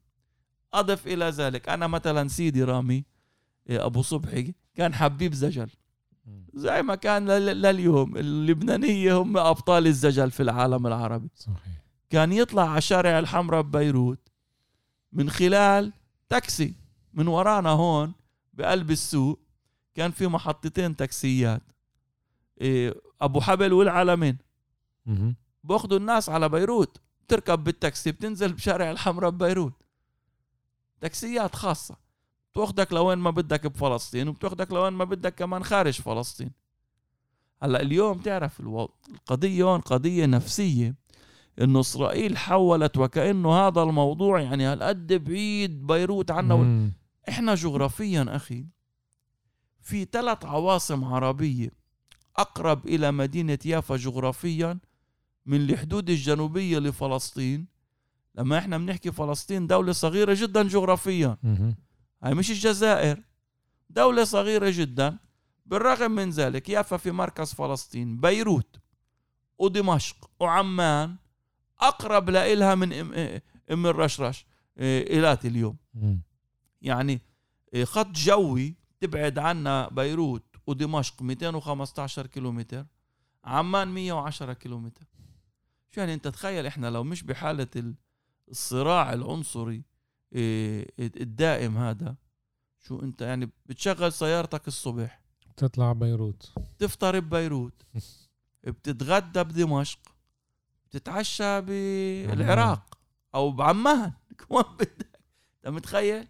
أضف إلى ذلك أنا مثلا سيدي رامي إيه، أبو صبحي كان حبيب زجل. زي ما كان لل- لليوم اللبنانية هم أبطال الزجل في العالم العربي. صحيح. كان يطلع على شارع الحمراء ببيروت من خلال تاكسي. من ورانا هون بقلب السوق كان في محطتين تاكسيات. إيه، أبو حبل والعلمين. بأخذوا الناس على بيروت. تركب بالتاكسي بتنزل بشارع الحمراء ببيروت. تاكسيات خاصة. بتاخدك لوين ما بدك بفلسطين وبتاخدك لوين ما بدك كمان خارج فلسطين. هلأ اليوم تعرف الو- القضية هون قضية نفسية. إنه إسرائيل حولت وكأنه هذا الموضوع يعني هالقد بعيد بيروت عنا. إحنا جغرافيا أخي في ثلاث عواصم عربية أقرب إلى مدينة يافا جغرافيا من الحدود الجنوبية لفلسطين. لما إحنا بنحكي فلسطين دولة صغيرة جدا جغرافيا. هاي مش الجزائر. دولة صغيرة جدا. بالرغم من ذلك يافا في مركز فلسطين بيروت ودمشق وعمان أقرب لإلها من أم, أم الرشرش إيلات اليوم. يعني إيه، خط جوي تبعد عنا بيروت ودمشق 215 كيلومتر عمان 110 كيلومتر. شو يعني أنت تخيل إحنا لو مش بحالة ال- الصراع العنصري إيه، الدائم هذا شو أنت يعني بتشغل سيارتك الصبح. تطلع بيروت. تفطر ببيروت. بتتغدى بدمشق. بتتعشى بالعراق أو بعمان. كمان بدك. أنت متخيل؟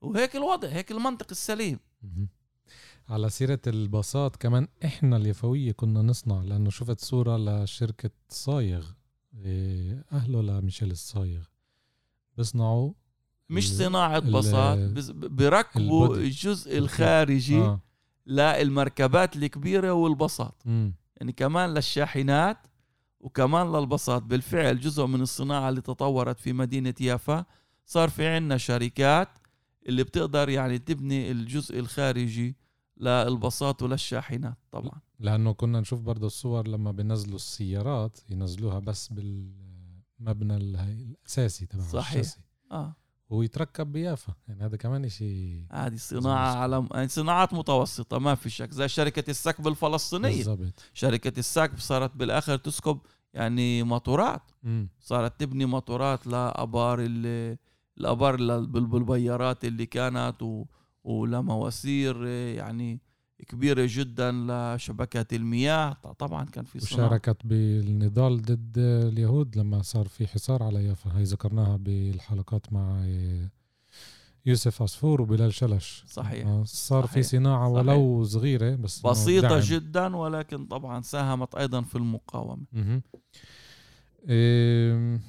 وهيك الوضع هيك المنطق السليم. على سيرة الباصات كمان إحنا اليفوية كنا نصنع لأنه شفت صورة لشركة صايغ. إيه، أهله لميشيل الصايغ. بيصنعوا مش صناعة بيركبوا البودي. الجزء الخارجي آه. للمركبات الكبيرة والبساط مم. يعني كمان للشاحنات وكمان للبساط بالفعل جزء من الصناعة اللي تطورت في مدينة يافا. صار في عنا شركات اللي بتقدر يعني تبني الجزء الخارجي للباصات وللشاحنات طبعا. لأنه كنا نشوف برضه الصور لما بينزلوا السيارات ينزلوها بس بالمبنى الأساسي تبع صحيح. الشاسي. آه. ويتركب بيافا. يعني هذا كمان شيء هذه صناعة على يعني صناعات متوسطة ما في شك. زي شركة السكب الفلسطينية. بالضبط. شركة السكب صارت بالآخر تسكب يعني موتورات مم. صارت تبني موتورات لآبار ال- الأبار ال- بال- بالبيارات اللي كانت و- ولمواسير يعني كبيرة جدا لشبكات المياه طبعا كان في صناعة وشاركت بالنضال ضد اليهود لما صار في حصار على يافا هي ذكرناها بالحلقات مع يوسف عصفور وبلال شلش صحيح. آه، صار في صحيح. صناعة ولو صغيرة بس بسيطة دعم. جدا ولكن طبعا ساهمت أيضا في المقاومة. إيه،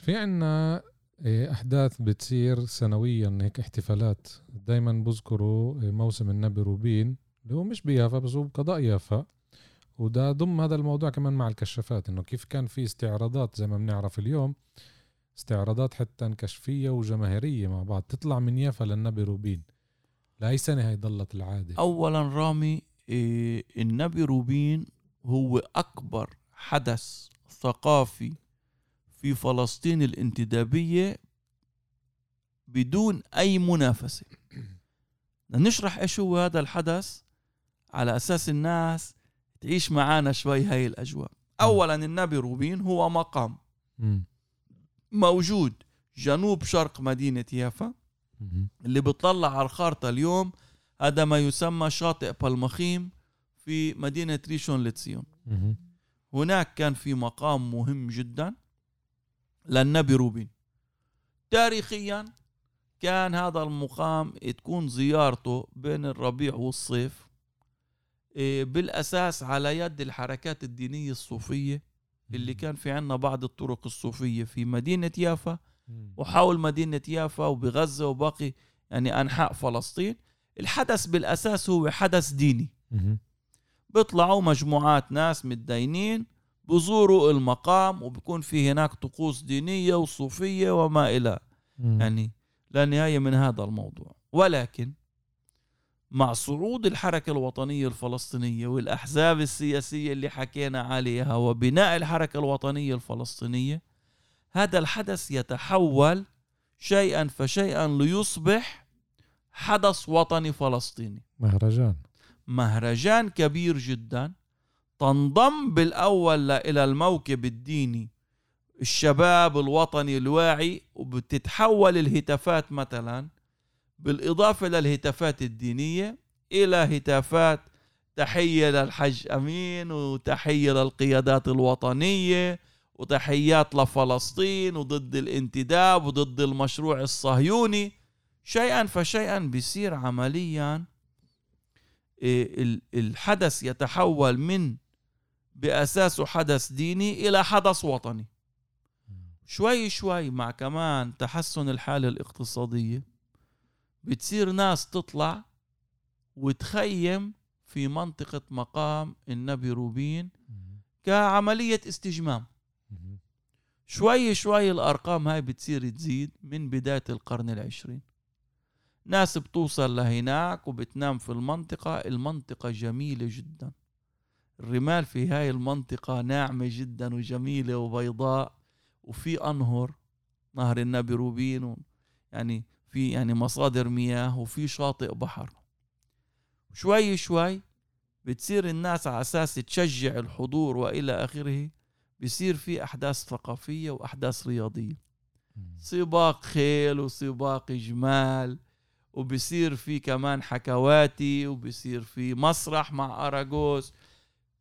في عنا إيه، أحداث بتصير سنويا هيك احتفالات. دايما بذكروا إيه، موسم النبي روبين اللي هو مش بيافا بس هو بقضاء يافا. وده ضم هذا الموضوع كمان مع الكشافات إنه كيف كان في استعراضات زي ما بنعرف اليوم استعراضات حتى كشفية وجماهيرية مع بعض تطلع من يافا للنبي روبين. لأي سنة هي ضلت العادة. اولا رامي إيه، النبي روبين هو أكبر حدث ثقافي في فلسطين الانتدابية بدون أي منافسة. بدنا نشرح إيش هو هذا الحدث على أساس الناس تعيش معانا شوي هاي الأجواء. اولا النبي روبين هو مقام. موجود جنوب شرق مدينة يافا. اللي بتطلع على الخارطة اليوم هذا ما يسمى شاطئ بالمخيم في مدينة ريشون لتسيون. هناك كان في مقام مهم جدا. للنبي روبين تاريخيا كان هذا المقام تكون زيارته بين الربيع والصيف إيه، بالأساس على يد الحركات الدينية الصوفية اللي كان في عنا بعض الطرق الصوفية في مدينة يافا. وحول مدينة يافا وبغزة وباقي يعني أنحاء فلسطين الحدث بالأساس هو حدث ديني. بيطلعوا مجموعات ناس متدينين بزوروا المقام وبكون في هناك طقوس دينية وصوفية وما إلى. مم. يعني لا نهاية من هذا الموضوع. ولكن مع صعود الحركة الوطنية الفلسطينية والأحزاب السياسية اللي حكينا عليها وبناء الحركة الوطنية الفلسطينية هذا الحدث يتحول شيئا فشيئا ليصبح حدث وطني فلسطيني. مهرجان. مهرجان كبير جدا. تنضم بالأول إلى الموكب الديني الشباب الوطني الواعي وبتتحول الهتافات مثلا بالإضافة للهتافات الدينية إلى هتافات تحية للحج أمين وتحية للقيادات الوطنية وتحيات لفلسطين وضد الانتداب وضد المشروع الصهيوني. شيئا فشيئا بيصير عمليا إيه، ال- الحدث يتحول من بأساسه حدث ديني إلى حدث وطني. شوي شوي مع كمان تحسن الحالة الاقتصادية بتصير ناس تطلع وتخيم في منطقة مقام النبي روبين. كعملية استجمام. شوي شوي الأرقام هاي بتصير تزيد من بداية القرن العشرين. ناس بتوصل لهناك وبتنام في المنطقة المنطقة جميلة جدا. الرمال في هاي المنطقة ناعمة جدا وجميلة وبيضاء وفي أنهر نهر النبي روبين يعني في يعني مصادر مياه وفي شاطئ بحر شوي شوي بتصير الناس على أساس تشجع الحضور وإلى آخره بيصير في أحداث ثقافية وأحداث رياضية. سباق خيل وسباق جمال وبصير في كمان حكواتي وبصير في مسرح مع أراجوز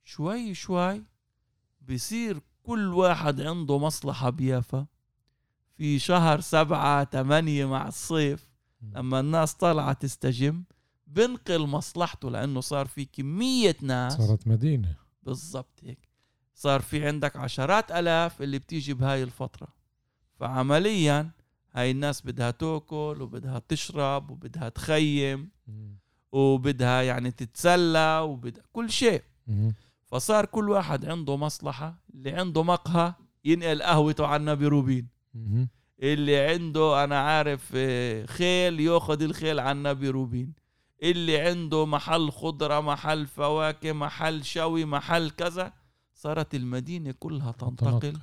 شوي شوي بصير كل واحد عنده مصلحة بيافا. في شهر سبعة تمانية مع الصيف لما الناس طالعة تستجم بنقل مصلحته لأنه صار في كمية ناس. صارت مدينة. بالضبط هيك. صار في عندك عشرات آلاف اللي بتيجي بهاي الفترة. فعمليا هاي الناس بدها تأكل وبدها تشرب وبدها تخيم. وبدها يعني تتسلى وبدها كل شيء. فصار كل واحد عنده مصلحة اللي عنده مقهى ينقل قهوته على النبي روبين. اللي عنده أنا عارف آه، خيل ياخذ الخيل على النبي روبين. اللي عنده محل خضرة محل فواكه محل شوي محل كذا صارت المدينة كلها تنتقل.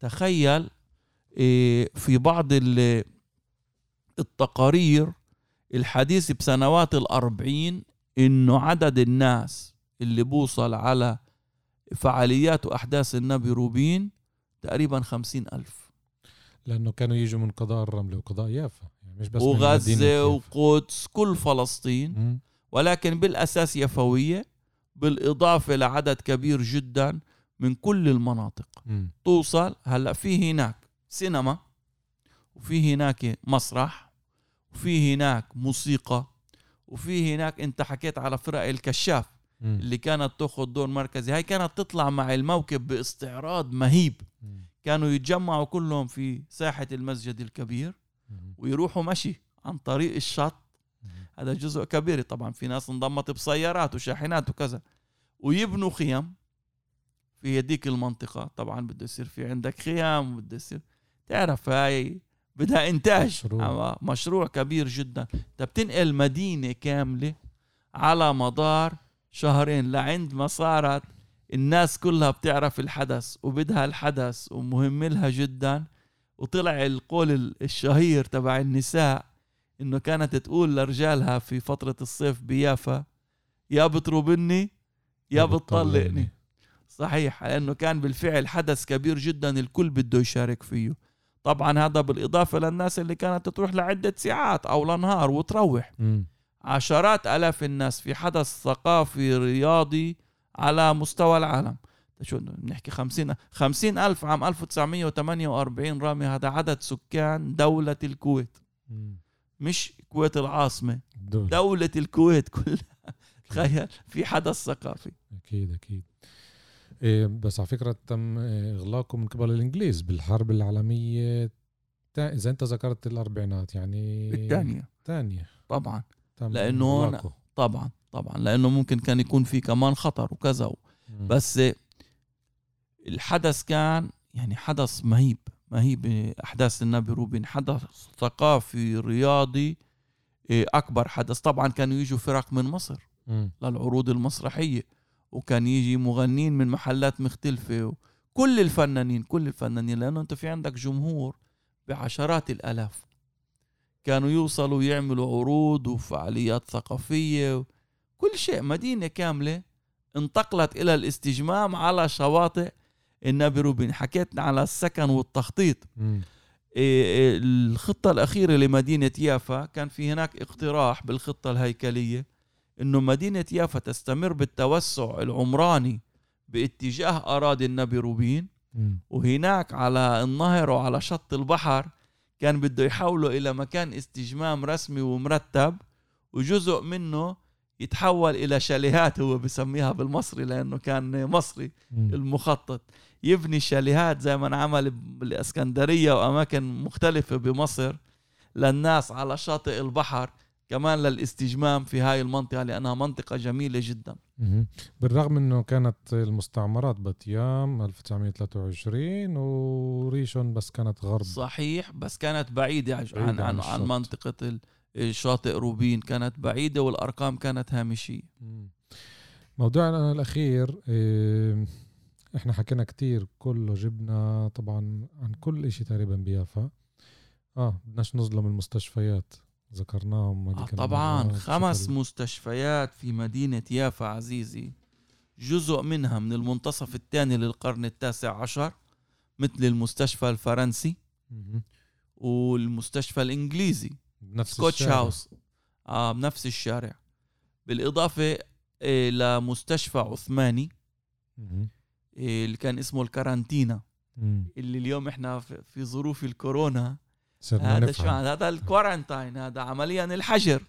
تخيل إيه، في بعض التقارير الحديث بسنوات الأربعين إنه عدد الناس اللي بوصل على فعاليات وأحداث النبي روبين تقريبا خمسين ألف. لأنه كانوا يجوا من قضاء الرمل وقضاء يافا يعني مش بس وغزة وقدس كل فلسطين. ولكن بالأساس يفوية بالإضافة لعدد كبير جدا من كل المناطق. م. توصل هلأ في هناك سينما وفي هناك مسرح وفي هناك موسيقى وفي هناك أنت حكيت على فرق الكشاف. اللي كانت تاخذ دور مركزي. هاي كانت تطلع مع الموكب باستعراض مهيب. كانوا يتجمعوا كلهم في ساحة المسجد الكبير. ويروحوا مشي عن طريق الشط. هذا جزء كبير. طبعا في ناس انضمت بسيارات وشاحنات وكذا. ويبنوا خيم في هديك المنطقة. طبعا بده يصير في عندك خيام بده يصير. تعرف هاي بدها انتاج مشروع, مشروع كبير جدا. انت بتنقل مدينة كاملة على مدار شهرين لعند ما صارت الناس كلها بتعرف الحدث وبدها الحدث ومهم لها جدا. وطلع القول الشهير تبع النساء إنه كانت تقول لرجالها في فترة الصيف بيافا يا بتروبني يا بتطلقني. صحيح لأنه كان بالفعل حدث كبير جدا الكل بده يشارك فيه. طبعا هذا بالإضافة للناس اللي كانت تروح لعدة ساعات أو لنهار وتروح. م. عشرات آلاف الناس في حدث ثقافي رياضي على مستوى العالم. شو بنحكي 50 50 ألف عام 1948 رامي هذا عدد سكان دولة الكويت. مش كويت العاصمة دول. دولة الكويت كلها. تخيل في حدث ثقافي. أكيد أكيد. إيه بس على فكرة تم إغلاقه من قبل الإنجليز بالحرب العالمية إذا أنت ذكرت الأربعينات يعني الثانية. الثانية. طبعا. لأنه طبعا طبعا لأنه ممكن كان يكون في كمان خطر وكذا بس الحدث كان يعني حدث مهيب مهيب. أحداث النبي روبين حدث ثقافي رياضي إيه، أكبر حدث. طبعا كانوا يجوا فرق من مصر للعروض المسرحية وكان يجي مغنين من محلات مختلفة كل الفنانين كل الفنانين لأنه أنت في عندك جمهور بعشرات الآلاف. كانوا يوصلوا يعملوا عروض وفعاليات ثقافية كل شيء. مدينة كاملة انتقلت إلى الاستجمام على شواطئ النبي روبين. حكيتنا على السكن والتخطيط. إيه، إيه، الخطة الأخيرة لمدينة يافا كان في هناك اقتراح بالخطة الهيكلية إنه مدينة يافا تستمر بالتوسع العمراني باتجاه أراضي النبي روبين. وهناك على النهر وعلى شط البحر كان بده يحولوا إلى مكان استجمام رسمي ومرتب وجزء منه يتحول إلى شاليهات هو بسميها بالمصري لأنه كان مصري المخطط. يبني شاليهات زي ما انعمل بالاسكندريه وأماكن مختلفة بمصر للناس على شاطئ البحر كمان للاستجمام في هاي المنطقة لأنها منطقة جميلة جدا. بالرغم أنه كانت المستعمرات باتيام 1923 وريشون بس كانت غرب. صحيح بس كانت بعيدة عن, عن, عن, عن منطقة الشاطئ روبين. كانت بعيدة والأرقام كانت هامشية. موضوعنا الأخير إيه، إحنا حكينا كتير كله جبنا طبعا عن كل إشي تقريبا بيافا. آه بدناش نظلم المستشفيات. ذكرناهم آه طبعا خمس شكرا. مستشفيات في مدينة يافا عزيزي. جزء منها من المنتصف الثاني للقرن التاسع عشر مثل المستشفى الفرنسي والمستشفى الإنجليزي. بنفس سكوتش الشارع. هاوس آه بنفس الشارع. بالإضافة إيه لمستشفى عثماني إيه اللي كان اسمه الكارانتينا. اللي اليوم إحنا في ظروف الكورونا هذا شو هذا الكورنتاين هذا عمليا الحجر.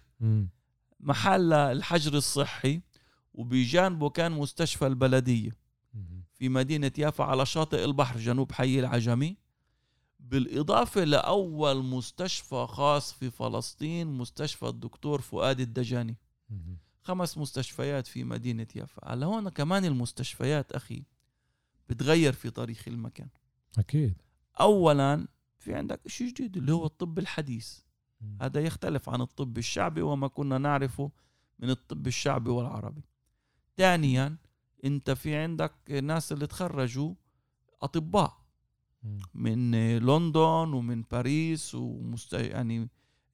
محل الحجر الصحي وبجانبه كان مستشفى البلدية. في مدينة يافا على شاطئ البحر جنوب حي العجمي. بالإضافة لأول مستشفى خاص في فلسطين مستشفى الدكتور فؤاد الدجاني. خمس مستشفيات في مدينة يافا. هلا هون كمان المستشفيات أخي بتغير في تاريخ المكان. أكيد. أولا في عندك شيء جديد اللي هو الطب الحديث. هذا يختلف عن الطب الشعبي وما كنا نعرفه من الطب الشعبي والعربي. ثانيا أنت في عندك ناس اللي تخرجوا أطباء من لندن ومن باريس ومست... يعني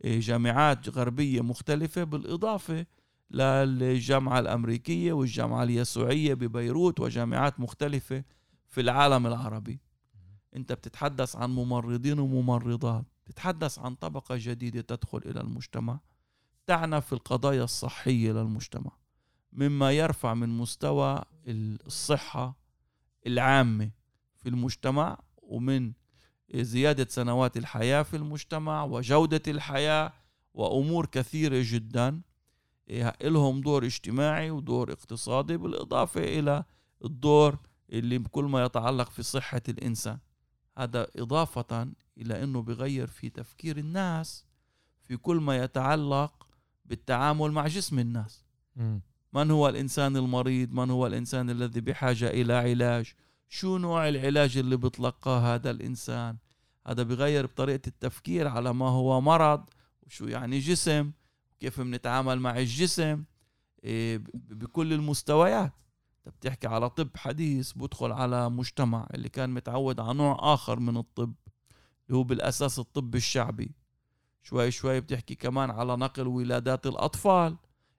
جامعات غربية مختلفة بالإضافة للجامعة الأمريكية والجامعة اليسوعية ببيروت وجامعات مختلفة في العالم العربي. انت بتتحدث عن ممرضين وممرضات بتتحدث عن طبقة جديدة تدخل إلى المجتمع تعنى في القضايا الصحية للمجتمع مما يرفع من مستوى الصحة العامة في المجتمع ومن زيادة سنوات الحياة في المجتمع وجودة الحياة وأمور كثيرة جدا. لهم دور اجتماعي ودور اقتصادي بالإضافة إلى الدور اللي بكل ما يتعلق في صحة الإنسان. هذا إضافة إلى إنه بغير في تفكير الناس في كل ما يتعلق بالتعامل مع جسم الناس. م. من هو الإنسان المريض؟ من هو الإنسان الذي بحاجة إلى علاج؟ شو نوع العلاج اللي بتلقاه هذا الإنسان؟ هذا بغير بطريقة التفكير على ما هو مرض وشو يعني جسم كيف بنتعامل مع الجسم إيه، بكل المستويات. انت بتحكي على طب حديث بدخل على مجتمع اللي كان متعود على نوع آخر من الطب اللي هو بالأساس الطب الشعبي. شوي شوي بتحكي كمان على نقل ولادات الأطفال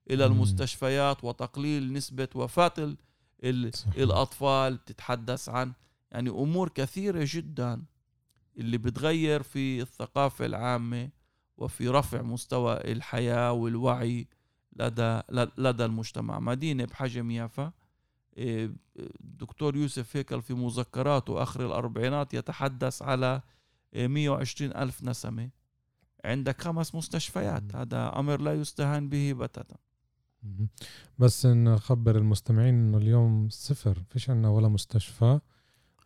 إلى المستشفيات وتقليل نسبة وفاة الأطفال بتتحدث عن يعني أمور كثيرة جدا اللي بتغير في الثقافة العامة وفي رفع مستوى الحياة والوعي لدى لدى المجتمع. مدينة بحجم يافا. الدكتور إيه، يوسف هيكل في مذكراته آخر الأربعينات يتحدث على 120 ألف نسمة. عندك خمس مستشفيات. هذا أمر لا يستهان به بتاتا بس نخبر المستمعين إنه اليوم صفر. فيش عنا ولا مستشفى.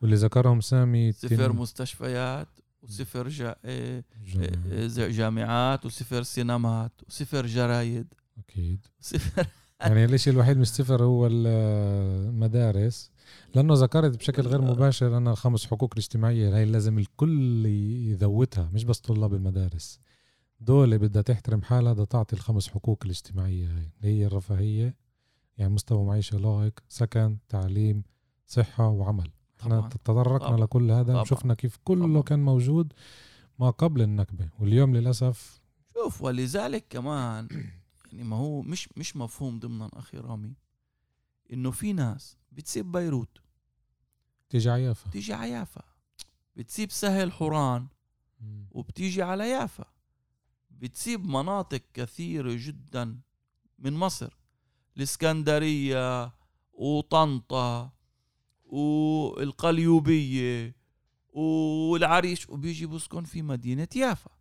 واللي ذكرهم سامي صفر مستشفيات وصفر جا... إيه، إيه، جامعات وصفر سينمات وصفر جرايد. أكيد. صفر يعني الشيء الوحيد مش صفر هو المدارس لأنه ذكرت بشكل غير مباشر أنا الخمس حقوق الاجتماعية هاي لازم الكل يذوتها مش بس طلاب المدارس دولة بدها تحترم حالها بدها تعطي الخمس حقوق الاجتماعية هاي اللي هي الرفاهية يعني مستوى معيشة لائق سكن تعليم صحة وعمل إحنا تطرقنا طبعا. لكل هذا طبعا. شفنا كيف كله طبعا. كان موجود ما قبل النكبة واليوم للأسف شوف ولذلك كمان يعني ما هو مش مش مفهوم ضمنا أخي رامي إنه في ناس بتسيب بيروت. تيجي عيافة تيجي عيافة بتسيب سهل حوران وبتيجي على يافا. بتسيب مناطق كثيرة جدا من مصر. الإسكندرية وطنطا والقليوبية والعريش. وبيجي بسكن في مدينة يافا.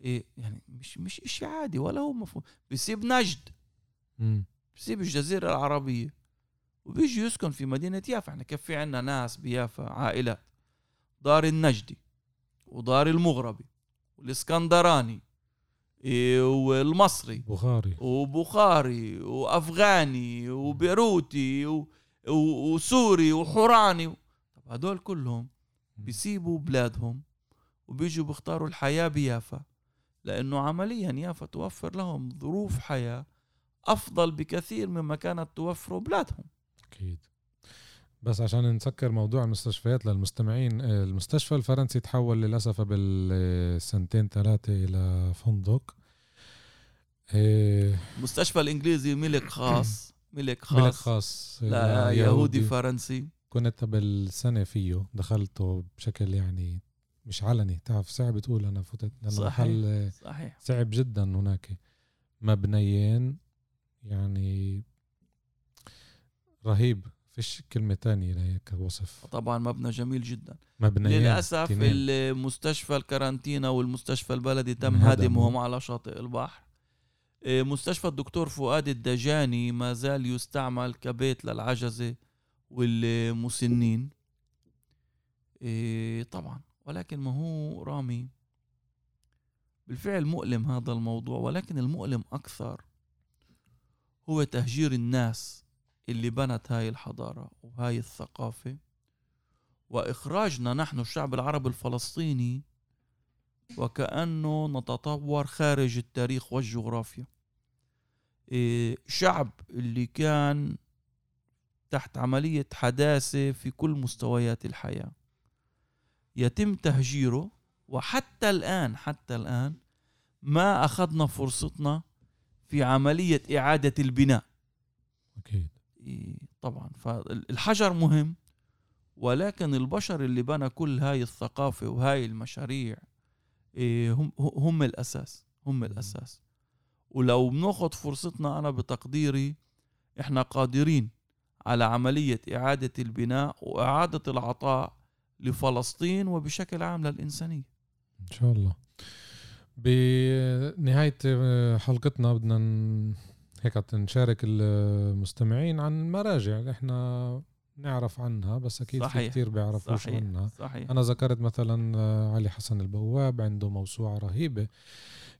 إيه يعني مش مش إشي عادي ولا هو مفهوم. بيسيب نجد. بيسيب الجزيرة العربية. وبيجي يسكن في مدينة يافا. إحنا كيف في عنا ناس بيافا عائلات. دار النجدي ودار المغربي والإسكندراني إيه، والمصري. بخاري. وبخاري وأفغاني وبيروتي وسوري وحوراني. طب هدول كلهم بيسيبوا بلادهم وبيجوا بيختاروا الحياة بيافا. لأنه عمليا يافا توفر لهم ظروف حياة أفضل بكثير مما كانت توفره بلادهم. أكيد. بس عشان نسكر موضوع المستشفيات للمستمعين المستشفى الفرنسي تحول للأسف قبل سنتين ثلاثة إلى فندق. المستشفى الإنجليزي ملك خاص ملك خاص ملك خاص. لا يهودي فرنسي. كنت قبل سنة فيه دخلته بشكل يعني مش علني. تعرف صعب تقول أنا فتت صحيح محل صحيح. صعب جدا هناك. مبنيين يعني رهيب. فيش كلمة تانية لهيك وصف طبعا مبنى جميل جدا. مبنيين للأسف تنين. المستشفى الكارانتينا والمستشفى البلدي تم هدمهم على شاطئ البحر. إيه، مستشفى الدكتور فؤاد الدجاني ما زال يستعمل كبيت للعجزة والمسنين. إيه، طبعا. ولكن ما هو رامي. بالفعل مؤلم هذا الموضوع ولكن المؤلم أكثر هو تهجير الناس اللي بنت هاي الحضارة وهاي الثقافة. وإخراجنا نحن الشعب العربي الفلسطيني وكأنه نتطور خارج التاريخ والجغرافيا. إيه، شعب اللي كان تحت عملية حداثة في كل مستويات الحياة. يتم تهجيره وحتى الآن حتى الآن ما أخذنا فرصتنا في عملية إعادة البناء. أكيد. طبعا. فالحجر مهم ولكن البشر اللي بنى كل هاي الثقافة وهاي المشاريع هم هم الأساس هم الأساس. ولو بناخد فرصتنا أنا بتقديري إحنا قادرين على عملية إعادة البناء وإعادة العطاء لفلسطين وبشكل عام للإنسانية إن شاء الله بنهاية حلقتنا بدنا هيك نشارك المستمعين عن المراجع اللي إحنا نعرف عنها بس أكيد صحيح. في كثير بيعرفوش صحيح. عنها صحيح. أنا ذكرت مثلا علي حسن البواب عنده موسوعة رهيبة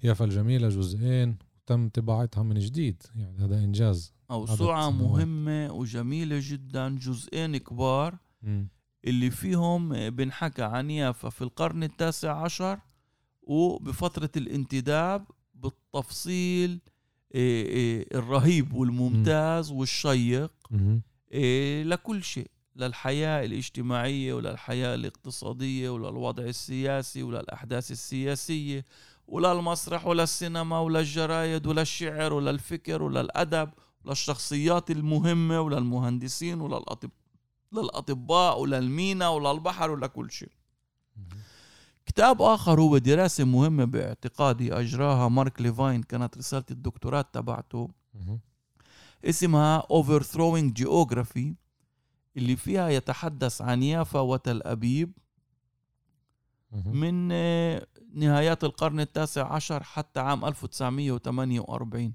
يافا الجميلة جزئين تم طباعتها من جديد يعني هذا إنجاز موسوعة مهمة وجميلة جدا جزئين كبار م. اللي فيهم بنحكى عن يافا في القرن التاسع عشر وبفترة الانتداب بالتفصيل إيه، إيه، الرهيب والممتاز والشيق إيه، لكل شيء للحياة الاجتماعية وللحياة الاقتصادية وللوضع السياسي وللأحداث السياسية وللمسرح وللسينما وللجرايد وللشعر وللفكر وللأدب وللشخصيات المهمة وللمهندسين وللأطباء وللمينا وللبحر ولكل شيء. كتاب آخر هو دراسة مهمة باعتقادي أجراها مارك ليفاين كانت رسالة الدكتوراه تبعته. اسمها Overthrowing Geography اللي فيها يتحدث عن يافا وتل أبيب من نهايات القرن التاسع عشر حتى عام 1948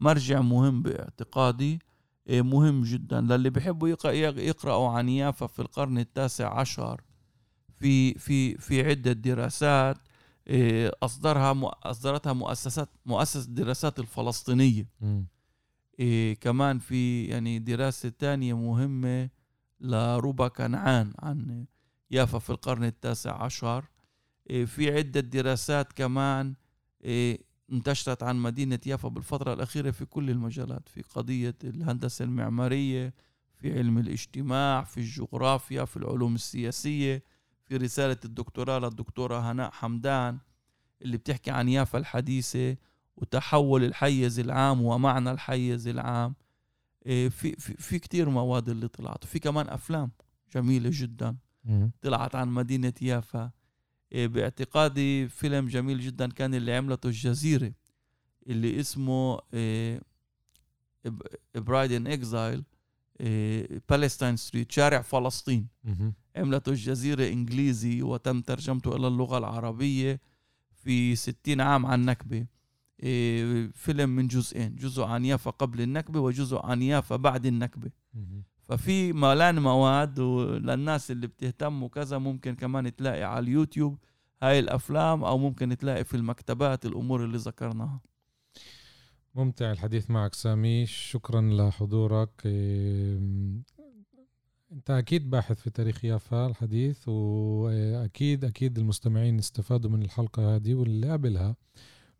مرجع مهم باعتقادي. مهم جدا. للي بيحبوا يقرأوا عن يافا في القرن التاسع عشر في في في عدة دراسات إيه، أصدرها أصدرتها مؤسسات مؤسسه الدراسات الفلسطينية. إيه كمان في يعني دراسة تانية مهمة لروبا كنعان عن يافا في القرن التاسع عشر. إيه في عدة دراسات كمان إيه انتشرت عن مدينة يافا بالفترة الأخيرة في كل المجالات في قضية الهندسة المعمارية في علم الاجتماع في الجغرافيا في العلوم السياسية في رسالة الدكتوراه للدكتورة هناء حمدان اللي بتحكي عن يافا الحديثة وتحول الحيز العام ومعنى الحيز العام. إيه، في في, في كتير مواد اللي طلعت وفي كمان أفلام جميلة جدا طلعت عن مدينة يافا. باعتقادي فيلم جميل جدا كان اللي عملته الجزيرة اللي اسمه Pride in Exile Palestine Street شارع فلسطين. عملته الجزيرة إنجليزي وتم ترجمته إلى اللغة العربية في ستين عام عن النكبة إيه، فيلم من جزئين جزء عن يافا قبل النكبة وجزء عن يافا بعد النكبة. ففي مالان مواد للناس اللي بتهتم وكذا ممكن كمان تلاقي على اليوتيوب هاي الأفلام أو ممكن تلاقي في المكتبات الأمور اللي ذكرناها. ممتع الحديث معك سامي. شكرا لحضورك. إيه، أنت أكيد باحث في تاريخ يافا الحديث وأكيد أكيد المستمعين استفادوا من الحلقة هذه واللي قبلها.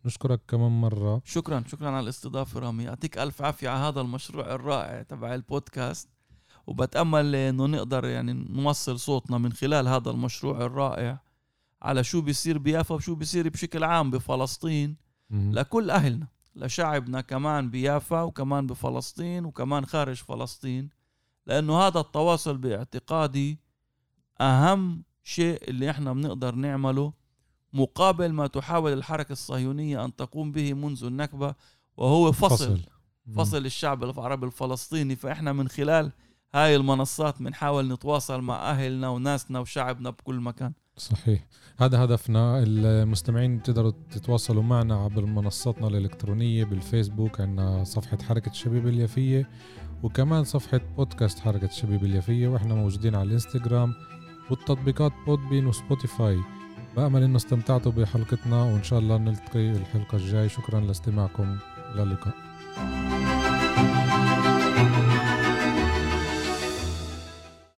نشكرك كمان مرة. شكرا شكرا على الاستضافة رامي. يعطيك ألف عافية على هذا المشروع الرائع تبع البودكاست. وبتأمل إنه نقدر يعني نوصل صوتنا من خلال هذا المشروع الرائع على شو بيصير بيافا وشو بيصير بشكل عام بفلسطين م- لكل أهلنا لشعبنا كمان بيافا وكمان بفلسطين وكمان خارج فلسطين لأنه هذا التواصل باعتقادي أهم شيء اللي إحنا بنقدر نعمله مقابل ما تحاول الحركة الصهيونية أن تقوم به منذ النكبة وهو فصل فصل, فصل الشعب العربي الفلسطيني. فإحنا من خلال هاي المنصات بنحاول نتواصل مع أهلنا وناسنا وشعبنا بكل مكان. صحيح. هذا هدفنا. المستمعين بتقدروا تتواصلوا معنا عبر منصاتنا الإلكترونية بالفيسبوك عندنا صفحة حركة الشبيبة اليافية وكمان صفحة بودكاست حركة الشبيب اليافية وإحنا موجودين على الإنستغرام والتطبيقات بودبين وسبوتيفاي بأمل إنه استمتعتوا بحلقتنا وإن شاء الله نلتقي الحلقة الجاي شكرا لاستماعكم. إلى اللقاء.